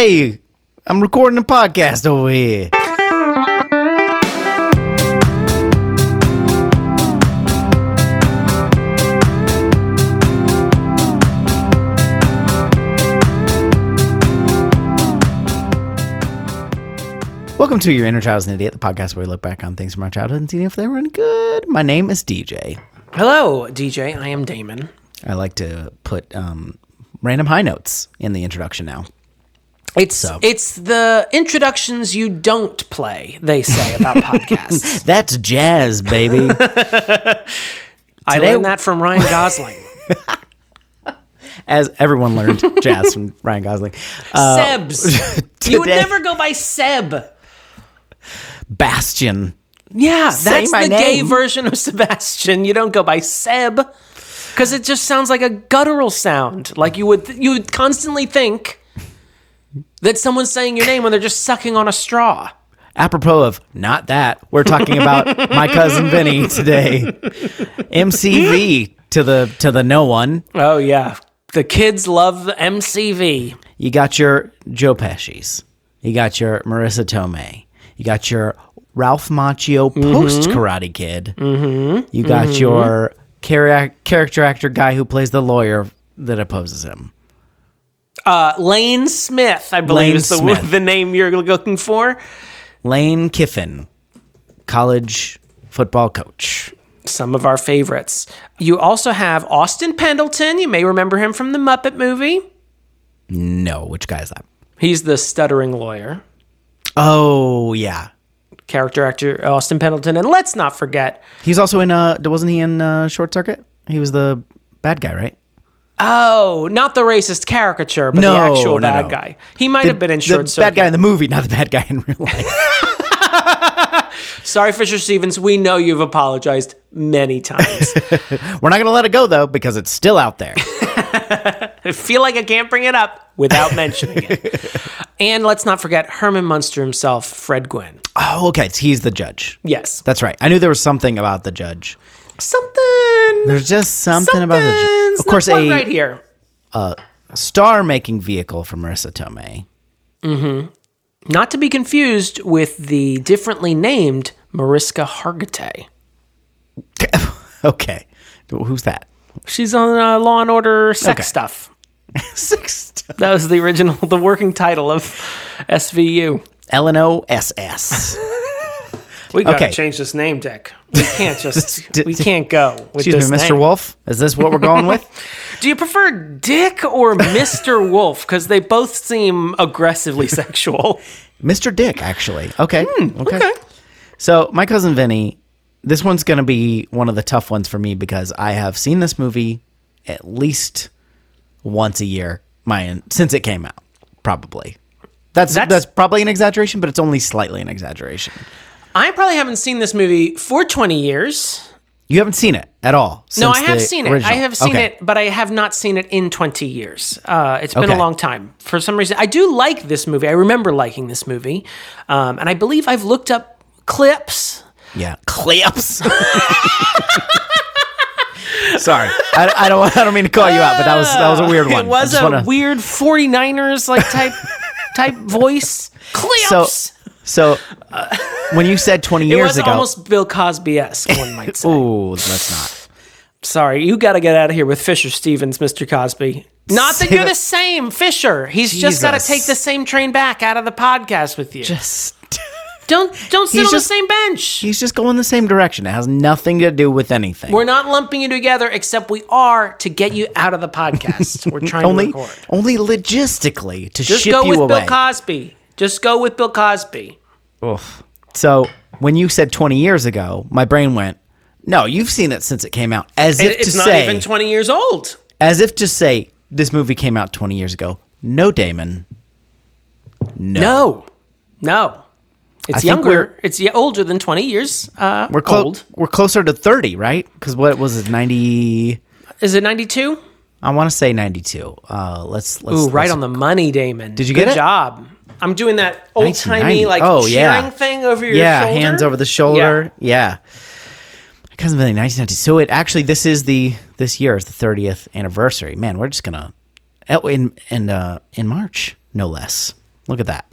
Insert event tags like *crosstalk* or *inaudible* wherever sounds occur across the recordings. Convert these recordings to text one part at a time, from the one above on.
Hey, I'm recording a podcast over here. Welcome to Your Inner Child's an Idiot, the podcast where we look back on things from our childhood and see if they were any good. My name is DJ. Hello, DJ. I am Damon. I like to put um, random high notes in the introduction now. It's So- it's the introductions you don't play. They say about *laughs* podcasts. That's jazz, baby. *laughs* I learned that from Ryan Gosling. *laughs* As everyone learned jazz from Ryan Gosling. Uh, Sebs. you would never go by Seb. Bastion. Yeah, Say that's my the gay version of Sebastian. You don't go by Seb because it just sounds like a guttural sound. Like you would you would constantly think that someone's saying your name when they're just sucking on a straw. Apropos of not that, we're talking about my cousin Vinny today. *laughs* MCV to the to the no one. Oh yeah, the kids love the MCV. You got your Joe Pesci's. You got your Marisa Tomei. You got your Ralph Macchio post Karate Kid. Mm-hmm. You got your chara- character actor guy who plays the lawyer that opposes him. Uh, Lane Smith, I believe Lane is the, Smith. *laughs* the name you're looking for. Lane Kiffin, college football coach. Some of our favorites. You also have Austin Pendleton. You may remember him from the Muppet movie. No, which guy is that? He's the stuttering lawyer. Oh yeah, Character actor Austin Pendleton. And let's not forget, he's also in. Uh, wasn't he in uh, Short Circuit? He was the bad guy, right? Oh, not the racist caricature, but No, the actual no, bad no. guy. He might have been in the Circuit. bad guy in the movie, not the bad guy in real life. *laughs* Sorry, Fisher Stevens. We know you've apologized many times. *laughs* We're not gonna let it go though because it's still out there. *laughs* I feel like I can't bring it up without mentioning it. and let's not forget Herman Munster himself, Fred Gwynne. oh, okay, he's the judge. Yes. That's right. I knew there was something about the judge. Something. There's just something, about the. Of course, a right here. star-making vehicle for Marisa Tomei. Not to be confused with the differently named Mariska Hargitay. *laughs* okay, who's that? She's on uh, Law and Order sex Okay. stuff. *laughs* Six. That was the original, *laughs* the working title of SVU. LNOSS. We gotta Okay. change this name, Dick. We can't *laughs* just. D- we can't go with Excuse this me, Mr. name. Wolf. Is this what we're going with? *laughs* Do you prefer Dick or Mr. Wolf? Because they both seem aggressively *laughs* sexual. Mr. Dick, actually. Okay. Hmm, okay. So, my cousin Vinny, this one's going to be one of the tough ones for me because I have seen this movie at least once a year my since it came out, probably. That's, that's That's- probably an exaggeration, but it's only slightly an exaggeration. I probably haven't seen this movie for 20 years. You haven't seen it at all. No, I have seen it. original. I have seen Okay. it, but I have not seen it in 20 years. Uh, it's been Okay. a long time. For some reason, I do like this movie. I remember liking this movie. Um, and I believe I've looked up clips. Yeah, clips. *laughs* Sorry, I, I don't. I don't mean to call you out, but that was that was a weird one. It was a wanna- weird 49ers like type type voice. *laughs* Clips. so uh, when you said twenty years ago. it was ago, almost Bill Cosby esque, one might say. ooh, that's not. Sorry, you got to get out of here with Fisher Stevens, Mr. Cosby. Not that you're the same, Fisher. He's just got to take the same train back out of the podcast with you. Just *laughs* don't don't sit He's on just- the same bench. he's just going the same direction. It has nothing to do with anything. We're not lumping you together, except we are to get you out of the podcast. We're trying only to record. only logistically to Just ship you away. Just go with. Bill Cosby. Just go with Bill Cosby. Oof. So when you said twenty years ago, my brain went, "No, you've seen it since it came out." As if It- it's to not say, even 20 years old. as if to say, this movie came out twenty years ago. No, Damon. No, No, no. It's think we're- younger. It's ye- older than 20 years. Uh, we're clo- old. We're closer to thirty, right? Because what was it? Ninety. Is it 92? I want to say ninety-two. Uh, let's let's. Ooh, right let's- on the money, Damon. Did you Good get it? job. I'm doing that old 1990. timey like Oh, cheering yeah. thing over your yeah, shoulder. hands over the shoulder. Yeah. My cousin Billy, 1990. So it actually this is the this year is the 30th anniversary. Man, we're just gonna oh, in in uh in March, no less. Look at that.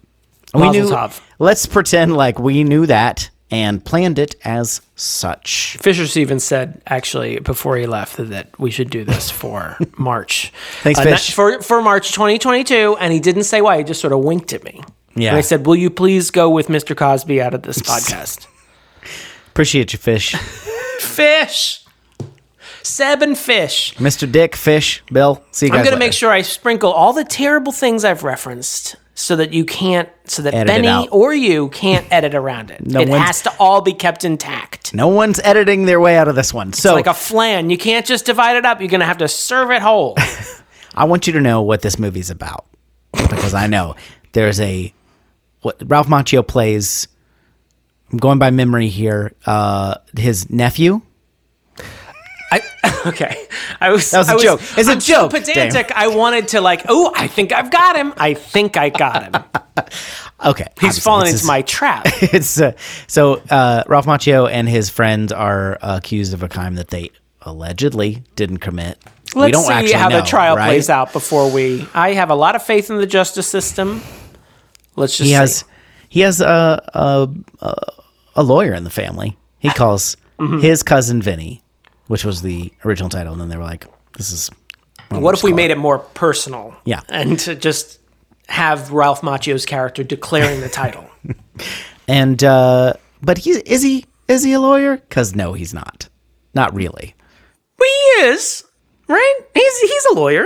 We Mazel knew. tov. Let's pretend like we knew that and planned it as such. Fisher Stevens said actually before he left that we should do this *laughs* for March. Thanks, Uh, Fish. for for March 2022, and he didn't say why. He just sort of winked at me. Yeah. And I said, "Will you please go with Mr. Cosby out of this *laughs* podcast?" Appreciate you, Fish. *laughs* Fish, Seven Fish. Mr. Dick, Fish, Bill. See you guys I'm gonna make sure I sprinkle all the terrible things I've referenced. So that you can't, so that Edit Benny or you can't edit around it. *laughs* No it has to all be kept intact. No one's editing their way out of this one. So like a flan. You can't just divide it up. You're gonna have to serve it whole. *laughs* I want you to know what this movie's about because I know there's a what Ralph Macchio plays. I'm going by memory here. Uh, his nephew. I, *laughs* okay, I was. That was a I joke. It's a I'm joke, So pedantic. I wanted to like. Oh, I think I've got him. I think I got him. *laughs* Okay, He's fallen into my *laughs* trap. It's uh, so uh, Ralph Macchio and his friends are accused of a crime that they allegedly didn't commit. Let's don't see actually how know, the trial right? plays out before we. I have a lot of faith in the justice system. Let's just. He see. has he has a a, a, a lawyer in the family. He calls Mm-hmm. his cousin Vinny, which was the original title, and then they were like, "This is." What if we made it more personal? Yeah. and to just have Ralph Macchio's character declaring the title. *laughs* And uh, but he is he is he a lawyer? Because no, he's not. Not really. he is right. He's he's a lawyer.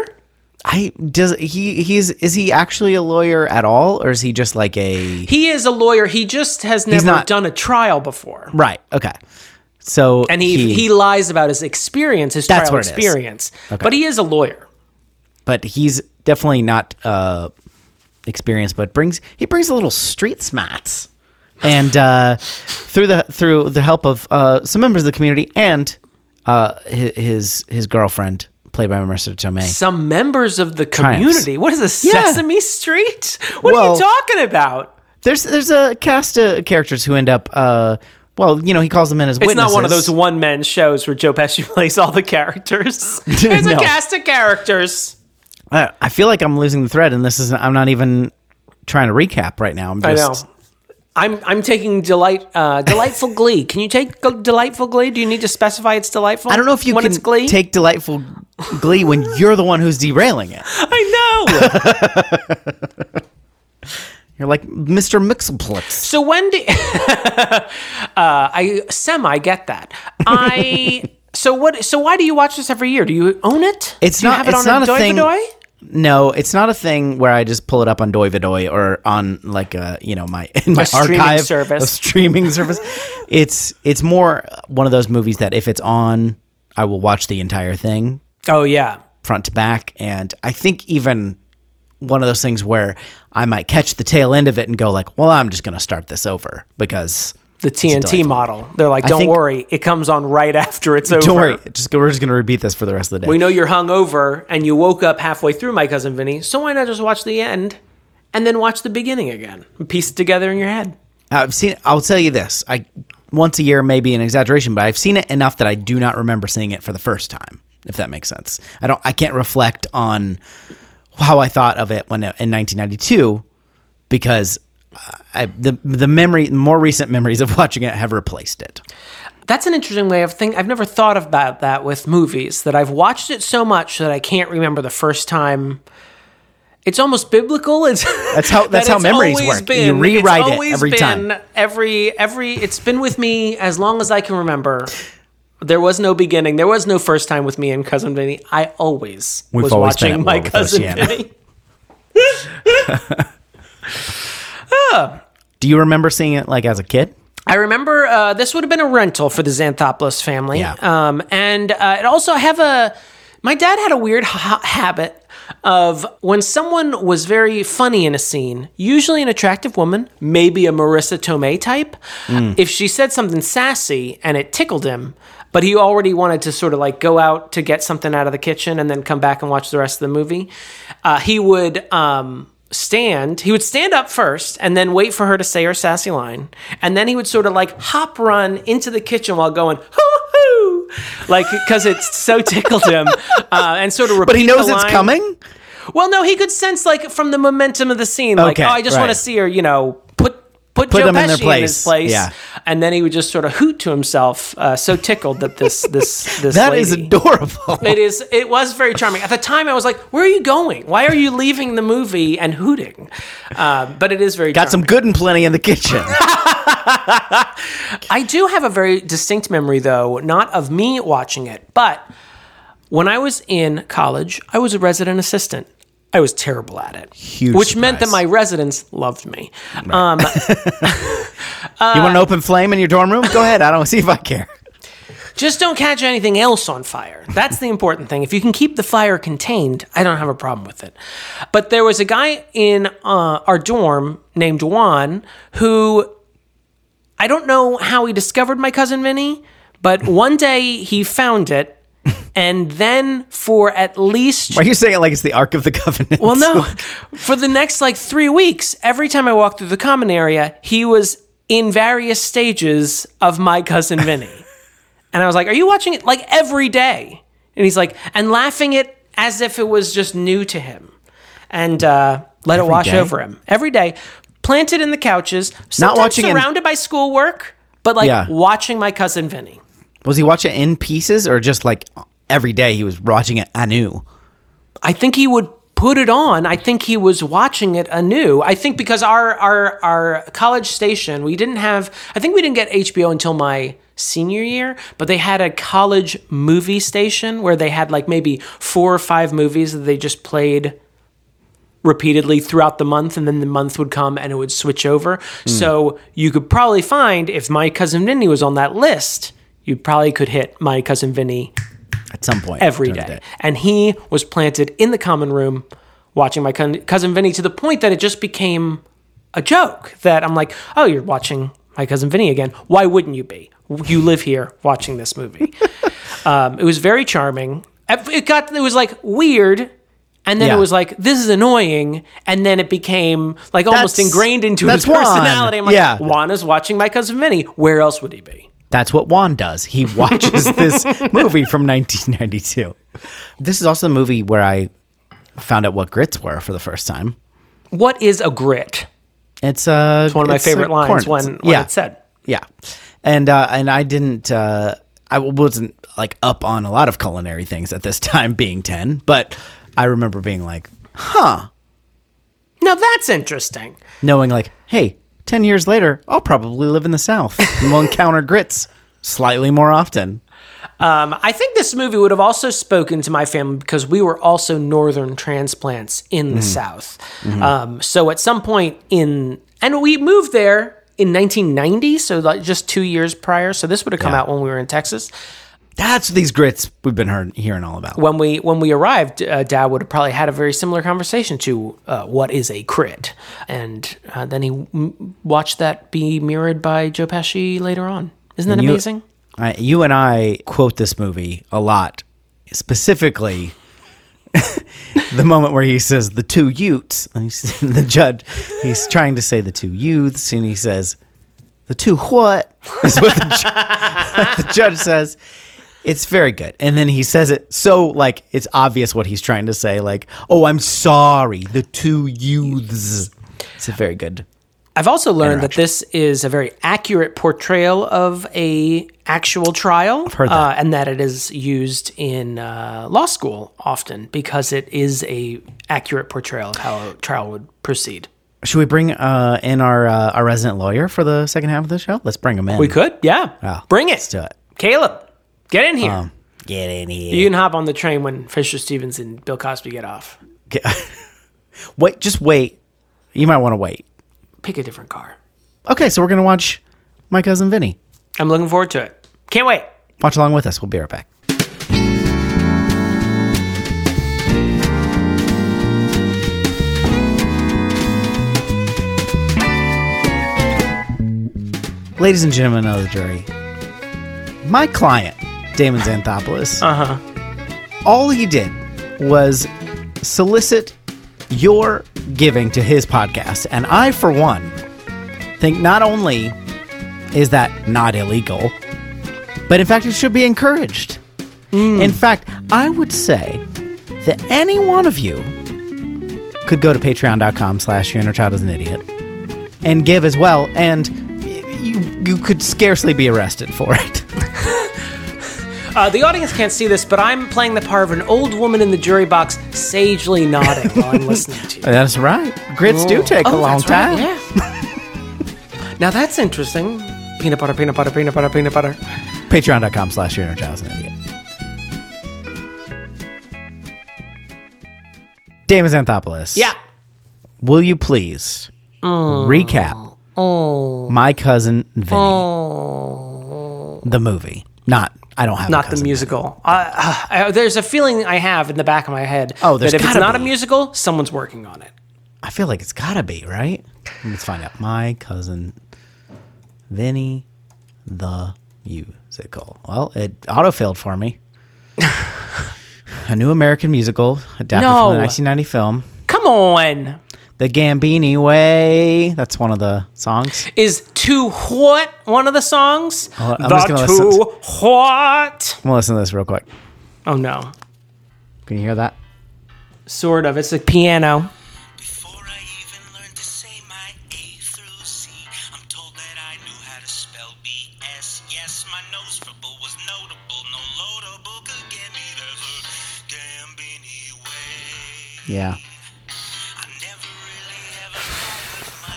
I does he he's is he actually a lawyer at all, or is he just like a He is a lawyer. He just has never not- done a trial before. right? Okay, so And he, he lies about his experience, his That's trial what it is. experience. But he is a lawyer. but he's definitely not uh experienced but brings he brings a little street smarts and uh through the through the help of uh some members of the community and uh hi- his his girlfriend played by Marisa Tomei Some members of the Triumphs. community. What is this, Yeah. Sesame Street? What are Well- you talking about? there's there's a cast of characters who end up uh well you know he calls them in as witnesses. It's witnesses not one of those one man shows where Joe Pesci *laughs* plays all the characters. *laughs* It's No. a cast of characters. I, I feel like I'm losing the thread and this is I'm not even trying to recap right now I'm I just know. I'm I'm taking delight uh, delightful glee. Can you take g- delightful glee? Do you need to specify it's delightful? I don't know if you when can it's glee. take delightful glee when you're the one who's derailing it. *laughs* I know. You're like Mr. Mxyzptlk. So when do *laughs* uh, I semi get that? I *laughs* so what? So why do you watch this every year? Do you own it? It's do you not- have it it's on not a thing-? No, it's not a thing where I just pull it up on Doivadoy or on like a you know my in *laughs* my streaming archive service. of streaming service. It's it's more one of those movies that if it's on, I will watch the entire thing Oh yeah. front to back, and I think even one of those things where I might catch the tail end of it and go like, well, I'm just gonna start this over because The TNT model. They're like, don't think- worry, it comes on right after it's over. don't worry, just we're just gonna repeat this for the rest of the day. We know you're hungover and you woke up halfway through My Cousin Vinny, so why not just watch the end and then watch the beginning again and piece it together in your head? I've seen. I'll tell you this. I once a year may be an exaggeration, but I've seen it enough that I do not remember seeing it for the first time. If that makes sense, I don't. I can't reflect on how I thought of it when in 1992 because I, the the memory, more recent memories of *laughs* watching it have replaced it. That's an interesting way of thinking. I've never thought about that with movies, that I've watched it so much that I can't remember the first time. It's almost biblical. It's *laughs* That's how- that's that how memories work. You it's rewrite it every time. Every every it's been with me as long as I can remember. There was no beginning. There was no first time with me and cousin Vinny. I always We've was always watching my cousin Oceana. Vinny. *laughs* *laughs* Do you remember seeing it like as a kid? I remember uh, this would have been a rental for the Xanthopoulos family. Yeah. Um, and uh, it also I have a. My dad had a weird ha- habit of when someone was very funny in a scene, usually an attractive woman, maybe a Marisa Tomei type. If she said something sassy and it tickled him, but he already wanted to sort of like go out to get something out of the kitchen and then come back and watch the rest of the movie, uh, he would. Um, stand he would stand up first and then wait for her to say her sassy line and then he would sort of like hop run into the kitchen while going hoo hoo like because it so tickled him uh, and sort of But he knows it's coming. Well, no, he could sense like from the momentum of the scene, like, Okay, oh, I just want to see her, you know, put put, Joe them in their Pesci in his place. place. Yeah. and then he would just sort of hoot to himself, uh, so tickled that this *laughs* this this That is lady- adorable. It is. It was very charming. At the time, I was like, "Where are you going? Why are you leaving the movie and hooting?" Uh, but it is very Got some good and plenty in the kitchen. *laughs* *laughs* I do have a very distinct memory, though, not of me watching it, but when I was in college, I was a resident assistant. I was terrible at it, Huge which meant that my residents loved me. Um, *laughs* *laughs* you want an open flame in your dorm room? Go ahead. I don't *laughs* see if I care. just don't catch anything else on fire. That's the important thing. If you can keep the fire contained, I don't have a problem with it. But there was a guy in uh, our dorm named Juan who I don't know how he discovered my cousin Vinny, but one day he found it. And then for at least Why are you saying it like it's the Ark of the Covenant? well, no. *laughs* For the next like three weeks, every time I walked through the common area, he was in various stages of my cousin Vinny. *laughs* and I was like, Are you watching it like every day? And he's like, and laughing it as if it was just new to him. And uh, let it wash day? over him every day. Planted in the couches, sometimes watching in- surrounded by schoolwork, but like Yeah. watching my cousin Vinny. Was he watching it in pieces or just like every day he was watching it anew? I think he would put it on. I think he was watching it anew. I think because our our our college station, we didn't have I think we didn't get HBO until my senior year, but they had a college movie station where they had like maybe four or five movies that they just played repeatedly throughout the month and then the month would come and it would switch over. Hmm. So you could probably find if my cousin Vinny was on that list, you probably could hit my cousin Vinny At some point. every day. day. And he was planted in the common room watching my cousin, Vinny to the point that it just became a joke that I'm like, oh, you're watching my cousin Vinny again. Why wouldn't you be? You live here watching this movie. *laughs* um, it was very charming. It got, it was like weird. And then Yeah. it was like, this is annoying. And then it became like almost ingrained into his that's Juan. personality. I'm like, Yeah. Juan is watching my cousin Vinny. Where else would he be? That's what Juan does. He *laughs* watches this movie from 1992. This is also the movie where I found out what grits were for the first time. What is a grit? It's uh, It's one of my uh, favorite lines corn. when, when yeah, it said. yeah, and uh, and I didn't. Uh, I wasn't like up on a lot of culinary things at this *laughs* time, being ten. But I remember being like, huh, Now that's interesting. knowing like, hey, ten years later, I'll probably live in the South and we'll encounter grits slightly more often. Um, I think this movie would have also spoken to my family because we were also northern transplants in the South. Um, so at some point in, and we moved there in 1990, so like just two years prior. So this would have come Yeah. out when we were in Texas. That's these grits we've been heard, hearing all about. When we when we arrived, uh, Dad would have probably had a very similar conversation to uh, what is a crit, and uh, then he m- watched that be mirrored by Joe Pesci later on. Isn't that You- amazing? I, you and I quote this movie a lot, specifically *laughs* the moment where he says the two youths. *laughs* And the judge, he's trying to say the two youths, and he says the two what? *laughs* Is what the, ju- the judge says. It's very good, and then he says it so like it's obvious what he's trying to say. Like, oh, I'm sorry, the two youths. It's a very good. I've also learned that this is a very accurate portrayal of a actual trial, heard that. Uh, and that it is used in uh, law school often because it is a accurate portrayal of how a trial would proceed. Should we bring uh, in our uh, our resident lawyer for the second half of the show? Let's bring him in. We could, yeah. Yeah, Bring it, Let's do it. Caleb. Get in here. Um, get in here. you can hop on the train when Fisher Stevens and Bill Cosby get off. Get- *laughs* wait, just wait. You might want to wait. Pick a different car. Okay, so we're gonna watch my cousin Vinny. I'm looking forward to it. Can't wait. Watch along with us. We'll be right back. Ladies and gentlemen of the jury, my client, Damon Xanthopoulos, Uh huh. all he did was solicit your giving to his podcast. And I, for one, think not only is that not illegal, but in fact, it should be encouraged. In fact, I would say that any one of you could go to patreon.com slash your inner child is an idiot and give as well, and you, you could scarcely be arrested for it. *laughs* Uh, the audience can't see this, but I'm playing the part of an old woman in the jury box, sagely nodding while I'm listening to you. That's right. Grits do take a Oh, long that's right, time. yeah. *laughs* now that's interesting. Peanut butter, peanut butter, peanut butter, peanut butter. Patreon.com slash your inner child is an idiot. Damon Xanthopoulos. Yeah. Will you please recap My Cousin Vinny? The movie. Not, I don't have a Not the musical. Uh, uh, there's a feeling I have in the back of my head Oh, there's that if it's not a musical, someone's working on it. I feel like it's gotta be, right? Let's find out. My Cousin Vinny the Musical. Well, it autofilled for me. *laughs* a new American musical adapted No. from the 1990 film. Come on. The Gambini Way. That's one of the songs. Is to what one of the songs? Hold I'm the just gonna to listen what? I'm gonna listen to this real quick. Oh no. Can you hear that? Sort of. It's a piano. Before I even learned to say my A through C, I'm told that I knew how to spell BS. Yes, my nose fribble was notable. No loadable could get me there's a Gambini way. Yeah.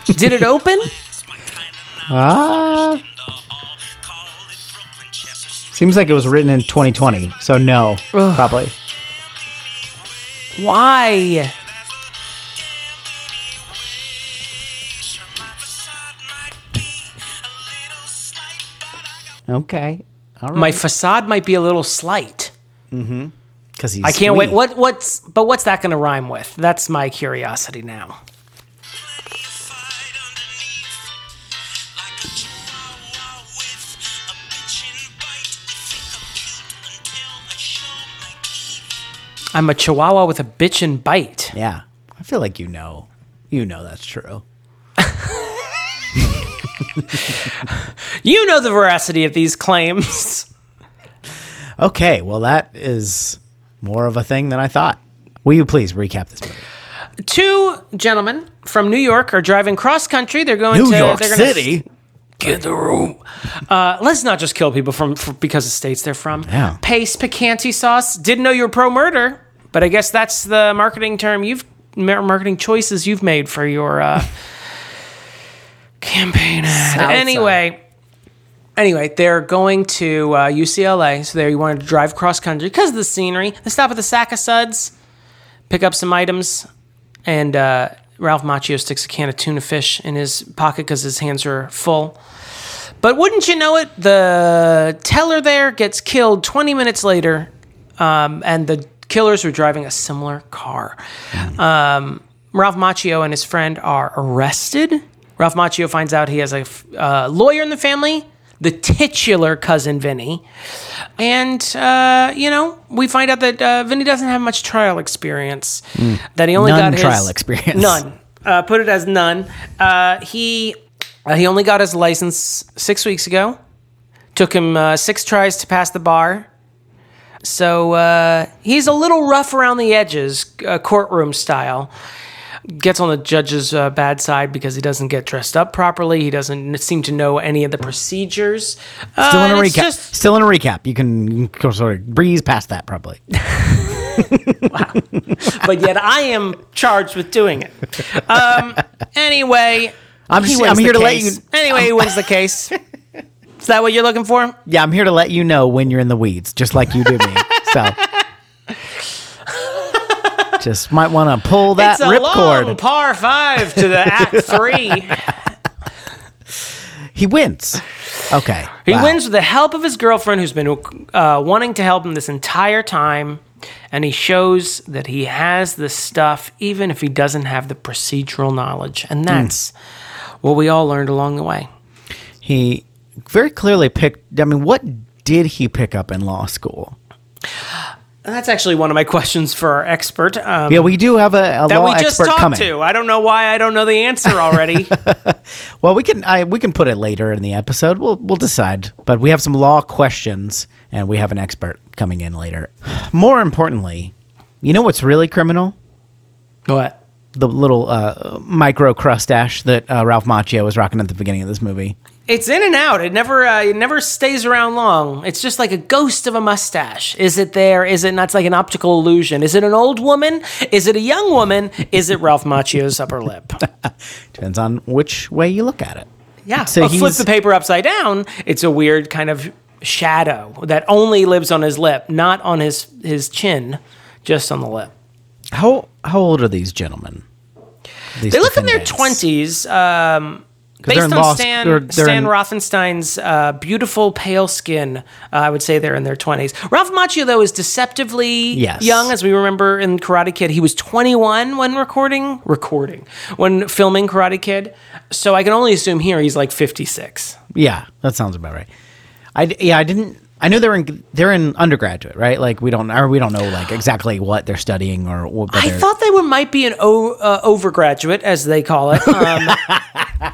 *laughs* Did it open? class. My kind of Ah. in the hall. Call it Brooklyn Chester Street. Seems like it was written in 2020, so no, probably. Why? Sure, my facade might be a little slight, but I Okay. All right. My facade might be a little slight. Because he's I can't wait. What? What's? But what's that going to rhyme with? That's my curiosity now. I'm a chihuahua with a bitchin' bite. Yeah. I feel like you know. You know that's true. *laughs* You know the veracity of these claims. *laughs* Okay, well, that is more of a thing than I thought. Will you please recap this movie? Two gentlemen from New York are driving cross country. They're going New to York they're gonna- City. Get the room. Uh, let's not just kill people from because of states they're from. Yeah. Pace picante sauce. Didn't know you were pro murder, but I guess that's the marketing term you've marketing choices you've made for your uh, *laughs* campaign ad. Salsa. Anyway, anyway, they're going to uh, UCLA, so they wanted to drive cross country because of the scenery. They stop at the Sac-O-Suds, pick up some items, and uh, Ralph Macchio sticks a can of tuna fish in his pocket because his hands are full. But wouldn't you know it, the teller there gets killed 20 minutes later, um, and the killers were driving a similar car. Um, Ralph Macchio and his friend are arrested. Ralph Macchio finds out he has a uh, lawyer in the family, the titular cousin Vinny. And, uh, you know, we find out that uh, Vinny doesn't have much trial experience, that he only None got his. trial experience. None. Uh, put it as none. Uh, he uh, he only got his license six weeks ago. Took him uh, six tries to pass the bar. So uh, he's a little rough around the edges, uh, courtroom style. Gets on the judge's uh, bad side because he doesn't get dressed up properly. He doesn't seem to know any of the procedures. Uh, Still in a recap. just- Still in a recap. You can, sort of breeze past that, probably. *laughs* wow. but yet I am charged with doing it. Um, anyway, I'm, he just, wins I'm here to let you. Anyway, he wins the case. *laughs* Is that what you're looking for? Yeah, I'm here to let you know when you're in the weeds, just like you do me. so, *laughs* just might want to pull that it's a ripcord. long par five to the act three. *laughs* He wins. Okay. He Wow. wins with the help of his girlfriend, who's been uh, wanting to help him this entire time, and he shows that he has the stuff, even if he doesn't have the procedural knowledge, Hmm. and that's what we all learned along the way. He very clearly picked. I mean, what did he pick up in law school? That's actually one of my questions for our expert. Um, Yeah, we do have a, a that law we just expert talked coming. to. I don't know why I don't know the answer already. *laughs* Well, we can I, we can put it later in the episode. We'll we'll decide. But we have some law questions, and we have an expert coming in later. More importantly, you know what's really criminal? what? the little uh, micro crustache that uh, Ralph Macchio was rocking at the beginning of this movie. It's in and out. It never uh, it never stays around long. It's just like a ghost of a mustache. Is it there? Is it not? It's like an optical illusion. Is it an old woman? Is it a young woman? Is it Ralph Macchio's upper lip? *laughs* Depends on which way you look at it. Yeah. So So flip the paper upside down. It's a weird kind of shadow that only lives on his lip, not on his his chin, just on the lip. How how old are these gentlemen? These They look in their twenties. Um, based on Stan, they're- they're Stan in- Rothenstein's uh, beautiful pale skin, uh, I would say they're in their 20s. Ralph Macchio, though, is deceptively Yes. young, as we remember in Karate Kid. He was 21 when recording, recording, when filming Karate Kid. So I can only assume here he's like 56. Yeah, that sounds about right. I yeah, I didn't. I know they're in they're in undergraduate, right? Like we don't or we don't know like exactly what they're studying or what. I thought they were might be an o, uh, overgraduate, as they call it. *laughs* Um,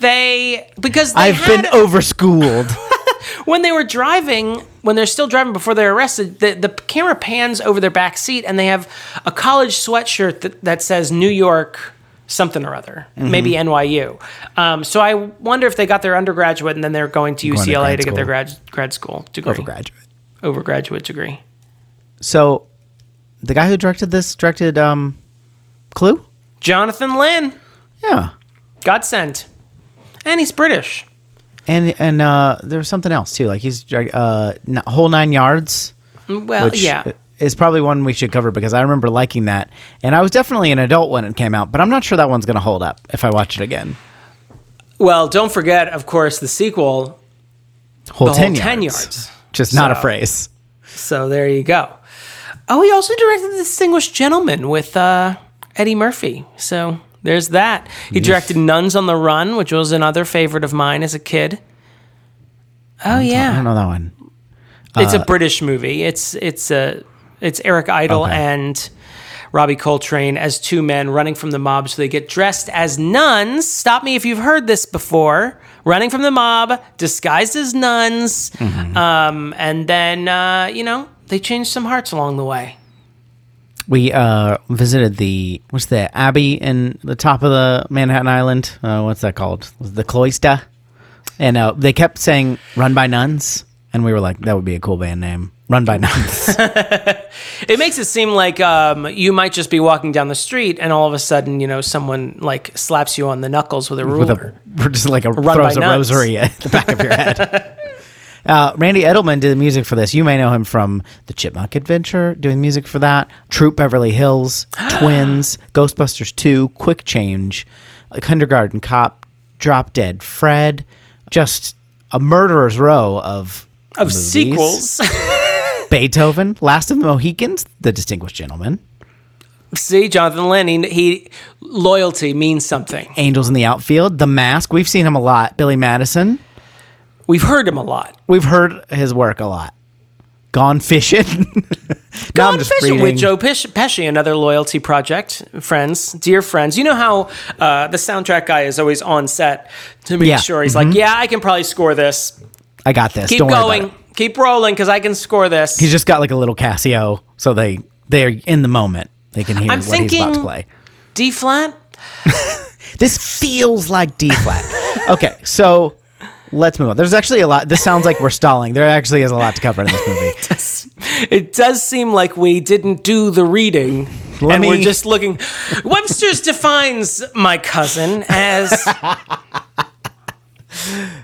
they because they I've had, been overschooled. *laughs* when they were driving, when they're still driving before they're arrested, the, the camera pans over their back seat and they have a college sweatshirt that, that says New York something or other, Mm-hmm. maybe NYU. Um, so I wonder if they got their undergraduate and then they're going to Going to UCLA to get their grad, grad school degree, overgraduate. overgraduate degree. So, the guy who directed this directed um, Clue. Jonathan Lynn, Yeah, God sent. And he's British. and and uh, there was something else too. Like he's uh, whole nine yards. Well, which yeah. is probably one we should cover because I remember liking that, and I was definitely an adult when it came out, but I'm not sure that one's going to hold up if I watch it again. Well, don't forget, of course, the sequel. Whole, The whole 10, 10 yards. yards. Just not a phrase. So there you go. Oh, he also directed The Distinguished Gentleman with uh, Eddie Murphy. So there's that. He directed Nuns on the Run, which was another favorite of mine as a kid. Oh yeah, I don't know that one. it's a British movie. It's it's a it's Eric Idle Okay. and Robbie Coltrane as two men running from the mob. So they get dressed as nuns. Stop me if you've heard this before. Running from the mob, disguised as nuns, Mm-hmm. um, and then uh, you know they change some hearts along the way. We uh, visited the what's the abbey in the top of the Manhattan Island. Uh, what's that called? The cloister? And uh, they kept saying "Run by Nuns," and we were like, "That would be a cool band name." Run by Nuns. *laughs* It makes it seem like um, you might just be walking down the street, and all of a sudden, you know, someone like slaps you on the knuckles with a ruler. with a *laughs* just like a Run throws a Nuns. rosary at the back of your head. *laughs* Uh, Randy Edelman did the music for this. You may know him from The Chipmunk Adventure, doing music for that. Troop Beverly Hills, *gasps* Twins, Ghostbusters 2, Quick Change, a Kindergarten Cop, Drop Dead Fred, just a murderer's row of of movies. sequels. *laughs* Beethoven, Last of the Mohicans, The Distinguished Gentleman, See, Jonathan he, he loyalty means something. Angels in the Outfield, The Mask. We've seen him a lot. Billy Madison. We've heard him a lot. We've heard his work a lot. Gone fishing. *laughs* now I'm Gone just fishing reading. with Joe Pish- Pesci, another loyalty project. Friends, dear friends, you know how uh, the soundtrack guy is always on set to make Yeah. Mm-hmm. sure he's like, yeah, I can probably score this. I got this. Keep Don't going, keep rolling, because I can score this. He's just got like a little Casio, so they they're in the moment. They can hear I'm what he's about to thinking- play. D flat. *laughs* This feels like D flat. *laughs* okay, so let's move on. There's actually a lot. This sounds like we're stalling. There actually is a lot to cover in this movie. *laughs* It does seem like we didn't do the reading. Let and we're just looking. Webster's defines my cousin as *laughs*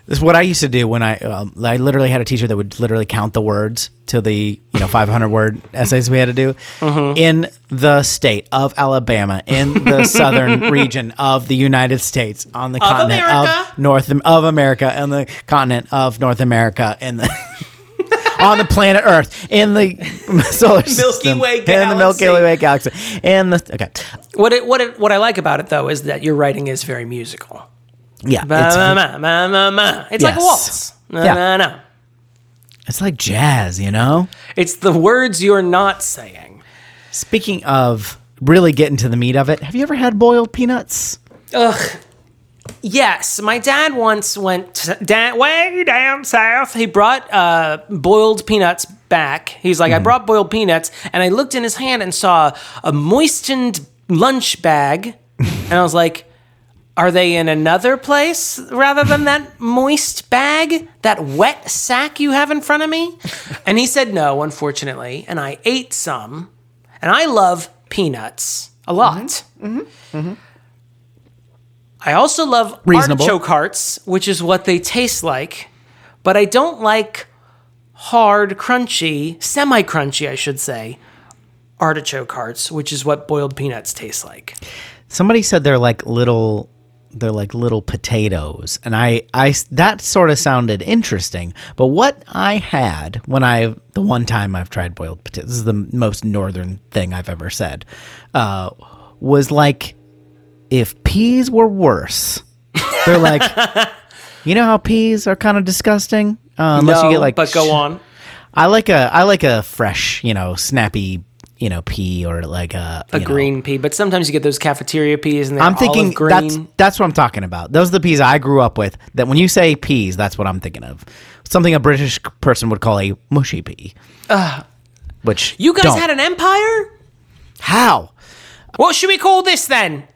This is what I used to do when I um, I literally had a teacher that would literally count the words to the you know 500 word essays we had to do Mm-hmm. in the state of Alabama in the *laughs* southern region of the United States on the continent America. of North of America and the continent of North America and the *laughs* on the planet Earth in the *laughs* solar system Way in the Milky. Way galaxy in the okay what it, what it, what I like about it though is that your writing is very musical. Yeah Ba, it's, ma, ma, ma, ma. It's like a Yes. waltz. Na, Yeah. na, na. it's like jazz you know It's the words you're not saying. Speaking of really getting to the meat of it, have you ever had boiled peanuts? Ugh. Yes, my dad once went to, way down south. He brought uh, boiled peanuts back. He's like, I brought boiled peanuts, and I looked in his hand and saw a moistened lunch bag, *laughs* and I was like, "Are they in another place rather than that moist bag, that wet sack you have in front of me?" *laughs* And he said, "No, unfortunately." And I ate some, and I love peanuts a lot. Hmm. Hmm. I also love Reasonable. artichoke hearts, which is what they taste like, but I don't like hard, crunchy, semi crunchy, I should say, artichoke hearts, which is what boiled peanuts taste like. Somebody said they're like little they're like little potatoes and I I that sort of sounded interesting. But what I had when I the one time I've tried boiled potatoes, this is the most northern thing I've ever said. Uh was like if peas were worse. They're like *laughs* You know how peas are kind of disgusting? Uh, unless you get like but go on. I like a I like a fresh, you know, snappy, you know, pea or like a A you know, green pea, but sometimes you get those cafeteria peas and they're I'm thinking green. that's that's what I'm talking about. Those are the peas I grew up with. That when you say peas, that's what I'm thinking of. Something a British person would call a mushy pea. which you guys don't. had an empire? how? What should we call this then?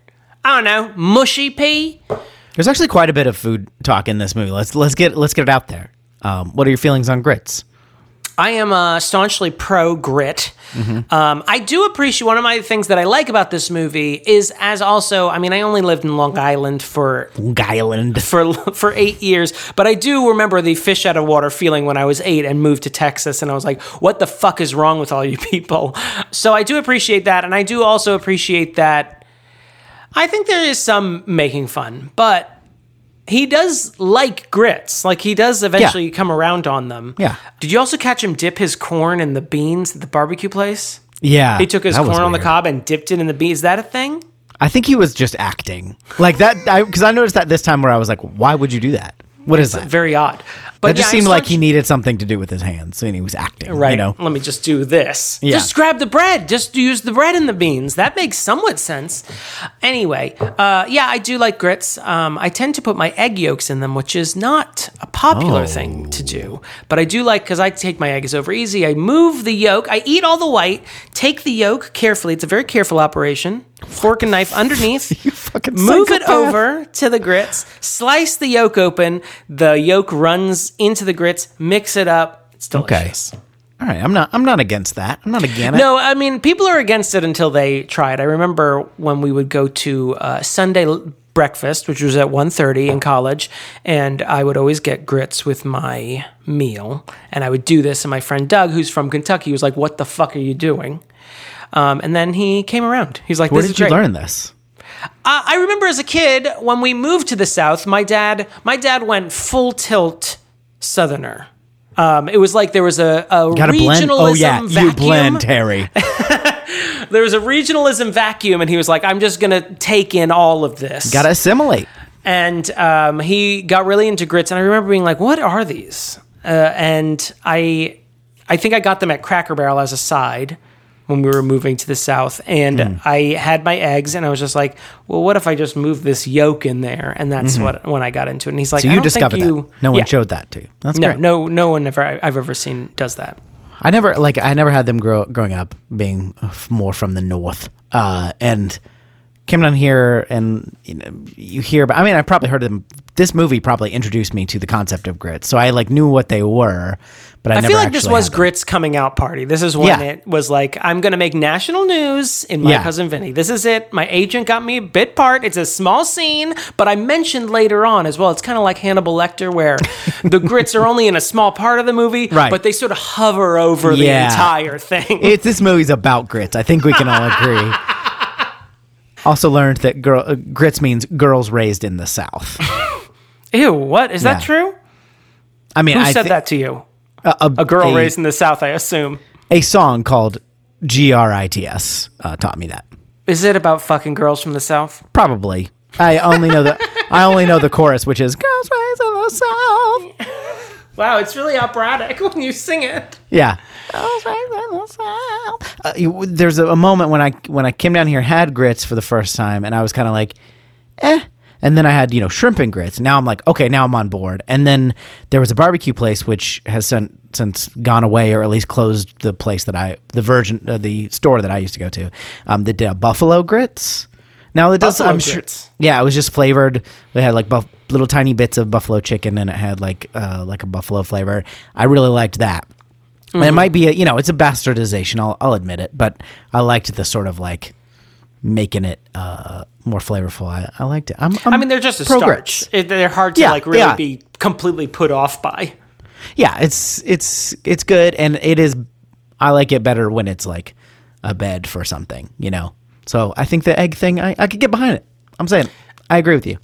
I don't know, mushy pea. There's actually quite a bit of food talk in this movie. Let's let's get let's get it out there. Um, what are your feelings on grits? I am uh, staunchly pro grit. Mm-hmm. Um, I do appreciate one of my things that I like about this movie is as also. I mean, I only lived in Long Island for Long Island. for for eight years, but I do remember the fish out of water feeling when I was eight and moved to Texas, and I was like, "What the fuck is wrong with all you people?" *laughs* So I do appreciate that, and I do also appreciate that. I think there is some making fun, but he does like grits. Like he does eventually come around on them. Yeah. Did you also catch him dip his corn in the beans at the barbecue place? Yeah, He took his corn on the cob and dipped it in the beans. Is that a thing? I think he was just acting like that. Because I, noticed that this time where I was like, why would you do that? What is that? Very odd. But just yeah, I seemed like he needed something to do with his hands, and he was acting. Right. You know. Let me just do this. Yeah. Just grab the bread. Just use the bread and the beans. That makes somewhat sense. Anyway, uh, yeah, I do like grits. Um, I tend to put my egg yolks in them, which is not a popular thing to do. But I do like because I take my eggs over easy. I move the yolk. I eat all the white. Take the yolk carefully. It's a very careful operation. Fork and knife underneath. *laughs* fucking Move it over to the grits. Slice the yolk open. The yolk runs into the grits. Mix it up. It's Okay. delicious. All right. I'm not. I'm not against that. I'm not against it. No, I mean people are against it until they try it. I remember when we would go to uh, Sunday l- breakfast, which was at 1.30 in college, and I would always get grits with my meal, and I would do this. And my friend Doug, who's from Kentucky, was like, "What the fuck are you doing?" Um, and then he came around. He's like, Where "This did you great." learn this? Uh, I remember as a kid when we moved to the South, my dad, my dad went full tilt Southerner. Um, it was like there was a, a Got to blend. regionalism Oh yeah, vacuum. you blend, Harry. *laughs* there was a regionalism vacuum, and he was like, "I'm just gonna take in all of this." Got to assimilate. And um, he got really into grits, and I remember being like, "What are these?" Uh, and I, I think I got them at Cracker Barrel as a side when we were moving to the south, and Hmm. I had my eggs, and I was just like, "Well, what if I just move this yolk in there?" And that's what when I got into it. And he's like, Mm-hmm. So "I you don't discovered think you, that. No one Yeah. showed that to you. That's No, great. no, no one ever I've ever seen does that. I never like. I never had them grow growing up being more from the north. Uh, and came down here, and you know, you hear. But I mean, I probably heard them. This movie probably introduced me to the concept of grits, so I like knew what they were. But I, I feel like this was. Grit's coming out party. This is when Yeah. it was like, I'm going to make national news in My Yeah. Cousin Vinny. This is it. My agent got me a bit part. It's a small scene, but I mentioned later on as well. It's kind of like Hannibal Lecter, where *laughs* the Grits are only in a small part of the movie, Right. but they sort of hover over the entire thing. It's this movie's about grits. I think we can all agree. *laughs* also learned that girl uh, grits means girls raised in the South. *laughs* Ew, what? Is that true? I mean, Who I said thi- that to you? A, A girl a, raised in the South, I assume. a song called G R I T S uh, taught me that. Is it about fucking girls from the South? Probably. I only know the I only know the chorus, which is "Girls raised in the South." *laughs* Wow, it's really operatic *laughs* when you sing it. Yeah. Girls raised in the South. Uh, you- there's a, a moment when I when I came down here had grits for the first time, and I was kind of like, eh. And then I had, you know, shrimp and grits. Now I'm like, okay, now I'm on board. And then there was a barbecue place which has since, since gone away or at least closed the place that I, the Virgin, uh, the store that I used to go to, um, that did a buffalo grits. Now it does, Buffalo I'm sure. Yeah, it was just flavored. They had like buff- little tiny bits of buffalo chicken and it had like, uh, like a buffalo flavor. I really liked that. Mm-hmm. it might be, a, you know, it's a bastardization. I'll, I'll admit it, but I liked the sort of like making it uh, more flavorful. I, I liked it. I'm, I'm I mean, they're just a pro starch. It, they're hard to Yeah, like really yeah. be completely put off by. Yeah, it's it's it's good, and it is. I like it better when it's like a bed for something, you know. So I think the egg thing, I, I could get behind it. I'm saying, I agree with you.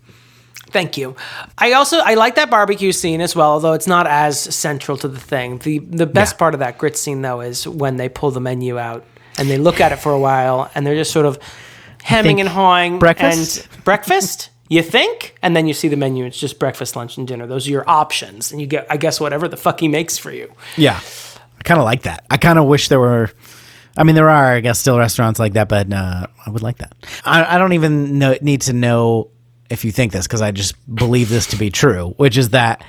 Thank you. I also I like that barbecue scene as well, although it's not as central to the thing. the The best Yeah. part of that grit scene though is when they pull the menu out and they look at it for a while and they're just sort of hemming and hawing. breakfast? and breakfast. You think, and then you see the menu. It's just breakfast, lunch, and dinner. Those are your options, and you get, I guess, whatever the fuck he makes for you. Yeah, I kind of like that. I kind of wish there were. I mean, there are, I guess, still restaurants like that, but uh, I would like that. I, I don't even know, need to know if you think this because I just believe this to be true, which is that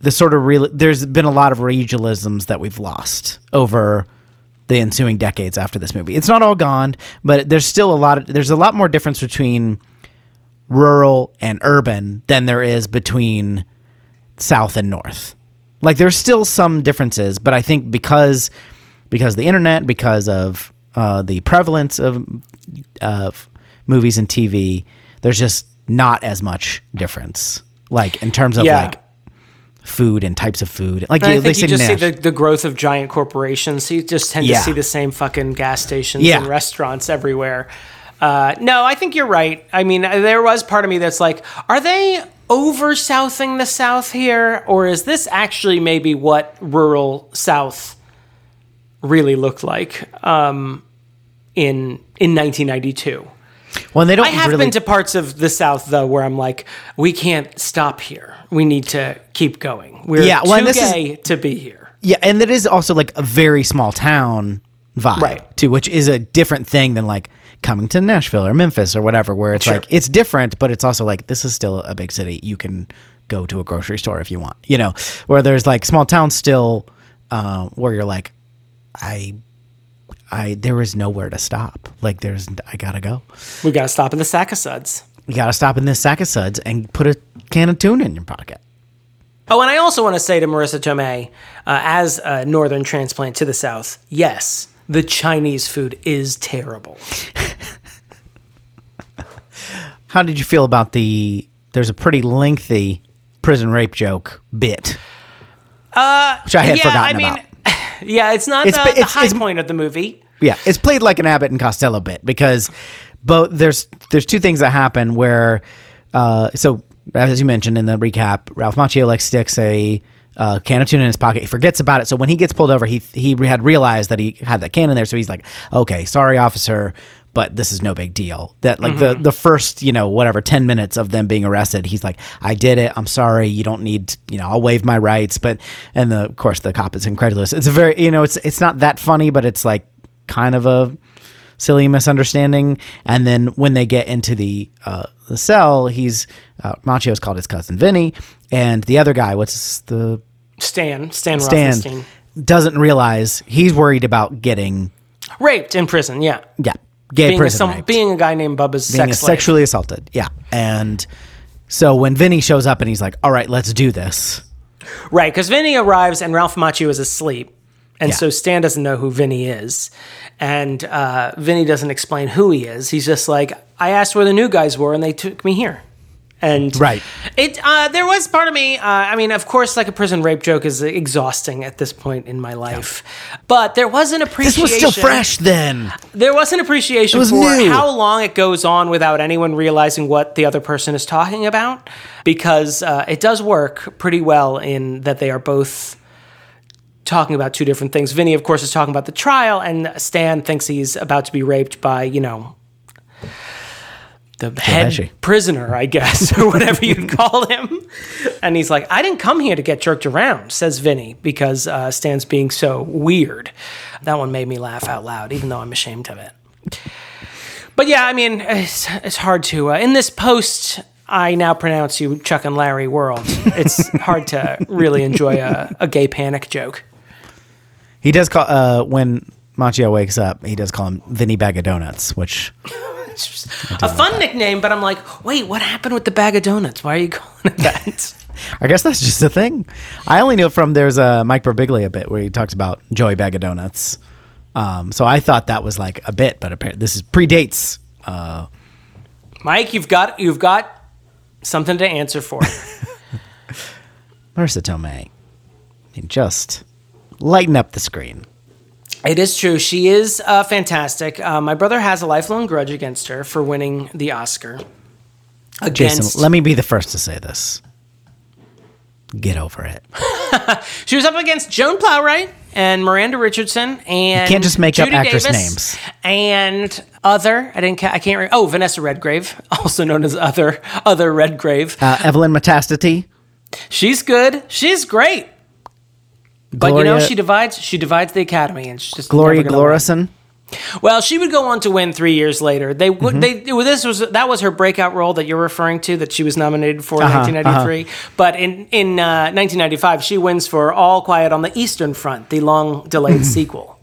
the sort of real. There's been a lot of regionalisms that we've lost over the ensuing decades after this movie. It's not all gone, but there's still a lot of. There's a lot more difference between rural and urban than there is between south and north. Like there's still some differences, but I think because because of the internet, because of uh, the prevalence of of movies and TV, there's just not as much difference. Like in terms of Yeah. like food and types of food. Like I think you just see the, the growth of giant corporations. So you just tend Yeah. to see the same fucking gas stations Yeah. and restaurants everywhere. Uh, no, I think you're right. I mean, uh, there was part of me that's like, are they over southing the South here? Or is this actually maybe what rural South really looked like um, in, in 1992? well, they don't I have really been to parts of the South though where I'm like, we can't stop here. We need to keep going. We're Yeah, well, too this is- gay to be here. Yeah, and that is also like a very small town vibe Right. too, which is a different thing than like coming to Nashville or Memphis or whatever, where it's Sure. like it's different, but it's also like this is still a big city. You can go to a grocery store if you want, you know. Where there's like small towns still, uh, where you're like, I, I there is nowhere to stop. Like there's I gotta go. We got to stop in the Sac-O-Suds. You gotta stop in this Sac-O-Suds and put a can of tuna in your pocket. Oh, and I also want to say to Marisa Tomei, uh, as a northern transplant to the South, yes, the Chinese food is terrible. *laughs* How did you feel about the? There's a pretty lengthy prison rape joke bit, uh, which I had yeah, forgotten I mean, about. *laughs* yeah, it's not It's the, ba- the high it's- point of the movie. Yeah, it's played like an Abbott and Costello bit because both there's there's two things that happen where uh, so as you mentioned in the recap, Ralph Macchio like sticks a uh, can of tuna in his pocket. He forgets about it. So when he gets pulled over, he he had realized that he had that can in there. So he's like, "Okay, sorry, officer." But this is no big deal. That like the the first you know whatever ten minutes of them being arrested, he's like, "I did it. I'm sorry. You don't need you know I'll waive my rights." But and the, of course the cop is incredulous. It's a very you know it's it's not that funny, but it's like kind of a silly misunderstanding. And then when they get into the uh, the cell, he's uh, Macchio's called his cousin Vinny, and the other guy, what's the Stan, Stan, Stan, doesn't realize he's worried about getting Raped in prison, yeah. yeah gay Being a, some, being a guy named Bubba's being sex sexually assaulted. Yeah, and so when Vinny shows up and he's like, "All right, let's do this." Right, because Vinny arrives and Ralph Macchio is asleep. And Yeah. so Stan doesn't know who Vinny is. And uh, Vinny doesn't explain who he is. He's just like, I asked where the new guys were and they took me here. And Right. it uh, there was part of me. Uh, I mean, of course, like a prison rape joke is exhausting at this point in my life, but there was an appreciation. This was still fresh then. There was an appreciation was for new. how long it goes on without anyone realizing what the other person is talking about, because uh, it does work pretty well in that they are both talking about two different things. Vinny, of course, is talking about the trial, and Stan thinks he's about to be raped by, you know, the head prisoner, I guess, *laughs* or whatever you'd *laughs* call him. And he's like, I didn't come here to get jerked around, says Vinny, because uh, Stan's being so weird. That one made me laugh out loud, even though I'm ashamed of it. But yeah, I mean, it's, it's hard to. Uh, in this post I now pronounce you Chuck and Larry World. It's hard to really enjoy a, a gay panic joke. He does call uh, when Macchio wakes up. He does call him Vinny Bag of Donuts, which *laughs* It's just a fun nickname, but I'm like, wait, what happened with the bag of donuts? Why are you *laughs* calling it that? *laughs* I guess that's just a thing. I only knew from there's a Mike Birbiglia bit where he talks about Joey Bag of Donuts. Um, so I thought that was like a bit, but apparently this is predates. Uh, Mike, you've got you've got something to answer for. Marisa Tomei. I mean, just lighten up the screen. It is true. She is uh, fantastic. Uh, my brother has a lifelong grudge against her for winning the Oscar. Against, Jason, let me be the first to say this. Get over it. *laughs* she was up against Joan Plowright and Miranda Richardson and You can't just make up Judy actress Davis names. and other. I didn't. Ca- I can't. Re- oh, Vanessa Redgrave, *laughs* also known as other other Redgrave. Uh, Evelyn Metastati. She's good. She's great. But you know, she divides. She divides the Academy, and she's just Gloria never gonna win. Glorison. Well, she would go on to win three years later. They would. Mm-hmm. They well, this was that was her breakout role that you're referring to that she was nominated for in Uh-huh, 1993. But in in uh, 1995, she wins for All Quiet on the Eastern Front, the long delayed *laughs* sequel.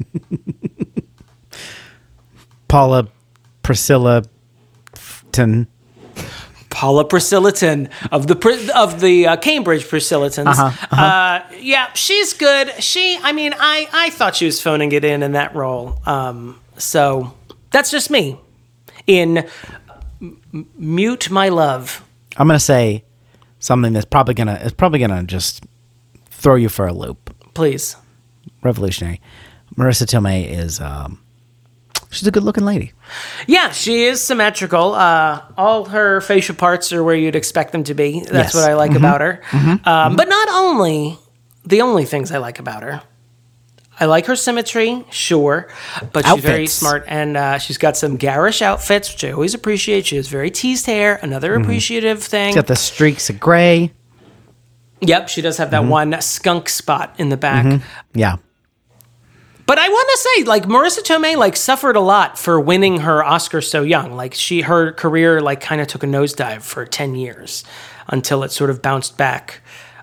Paula Priscilla Ton. Paula Priscillaton of the of the uh, Cambridge Priscillatons. Uh-huh, Uh, yeah, she's good. She, I mean, I I thought she was phoning it in in that role. Um, so that's just me. In M- Mute My Love. I'm gonna say something that's probably gonna it's probably gonna just throw you for a loop. Please. Revolutionary. Marisa Tomei is um, she's a good looking lady. Yeah, she is symmetrical. Uh, all her facial parts are where you'd expect them to be. That's Yes. Mm-hmm. what I like about her. Um, But not only the only things I like about her. I like her symmetry, sure, but she's very smart and uh, she's got some garish outfits, which I always appreciate. She has very teased hair, another appreciative thing. She's got the streaks of gray. Yep, she does have Mm-hmm. that one skunk spot in the back. Yeah. But I want to say, like Marisa Tomei, like suffered a lot for winning her Oscar so young. Like she, her career, like kind of took a nosedive for ten years until it sort of bounced back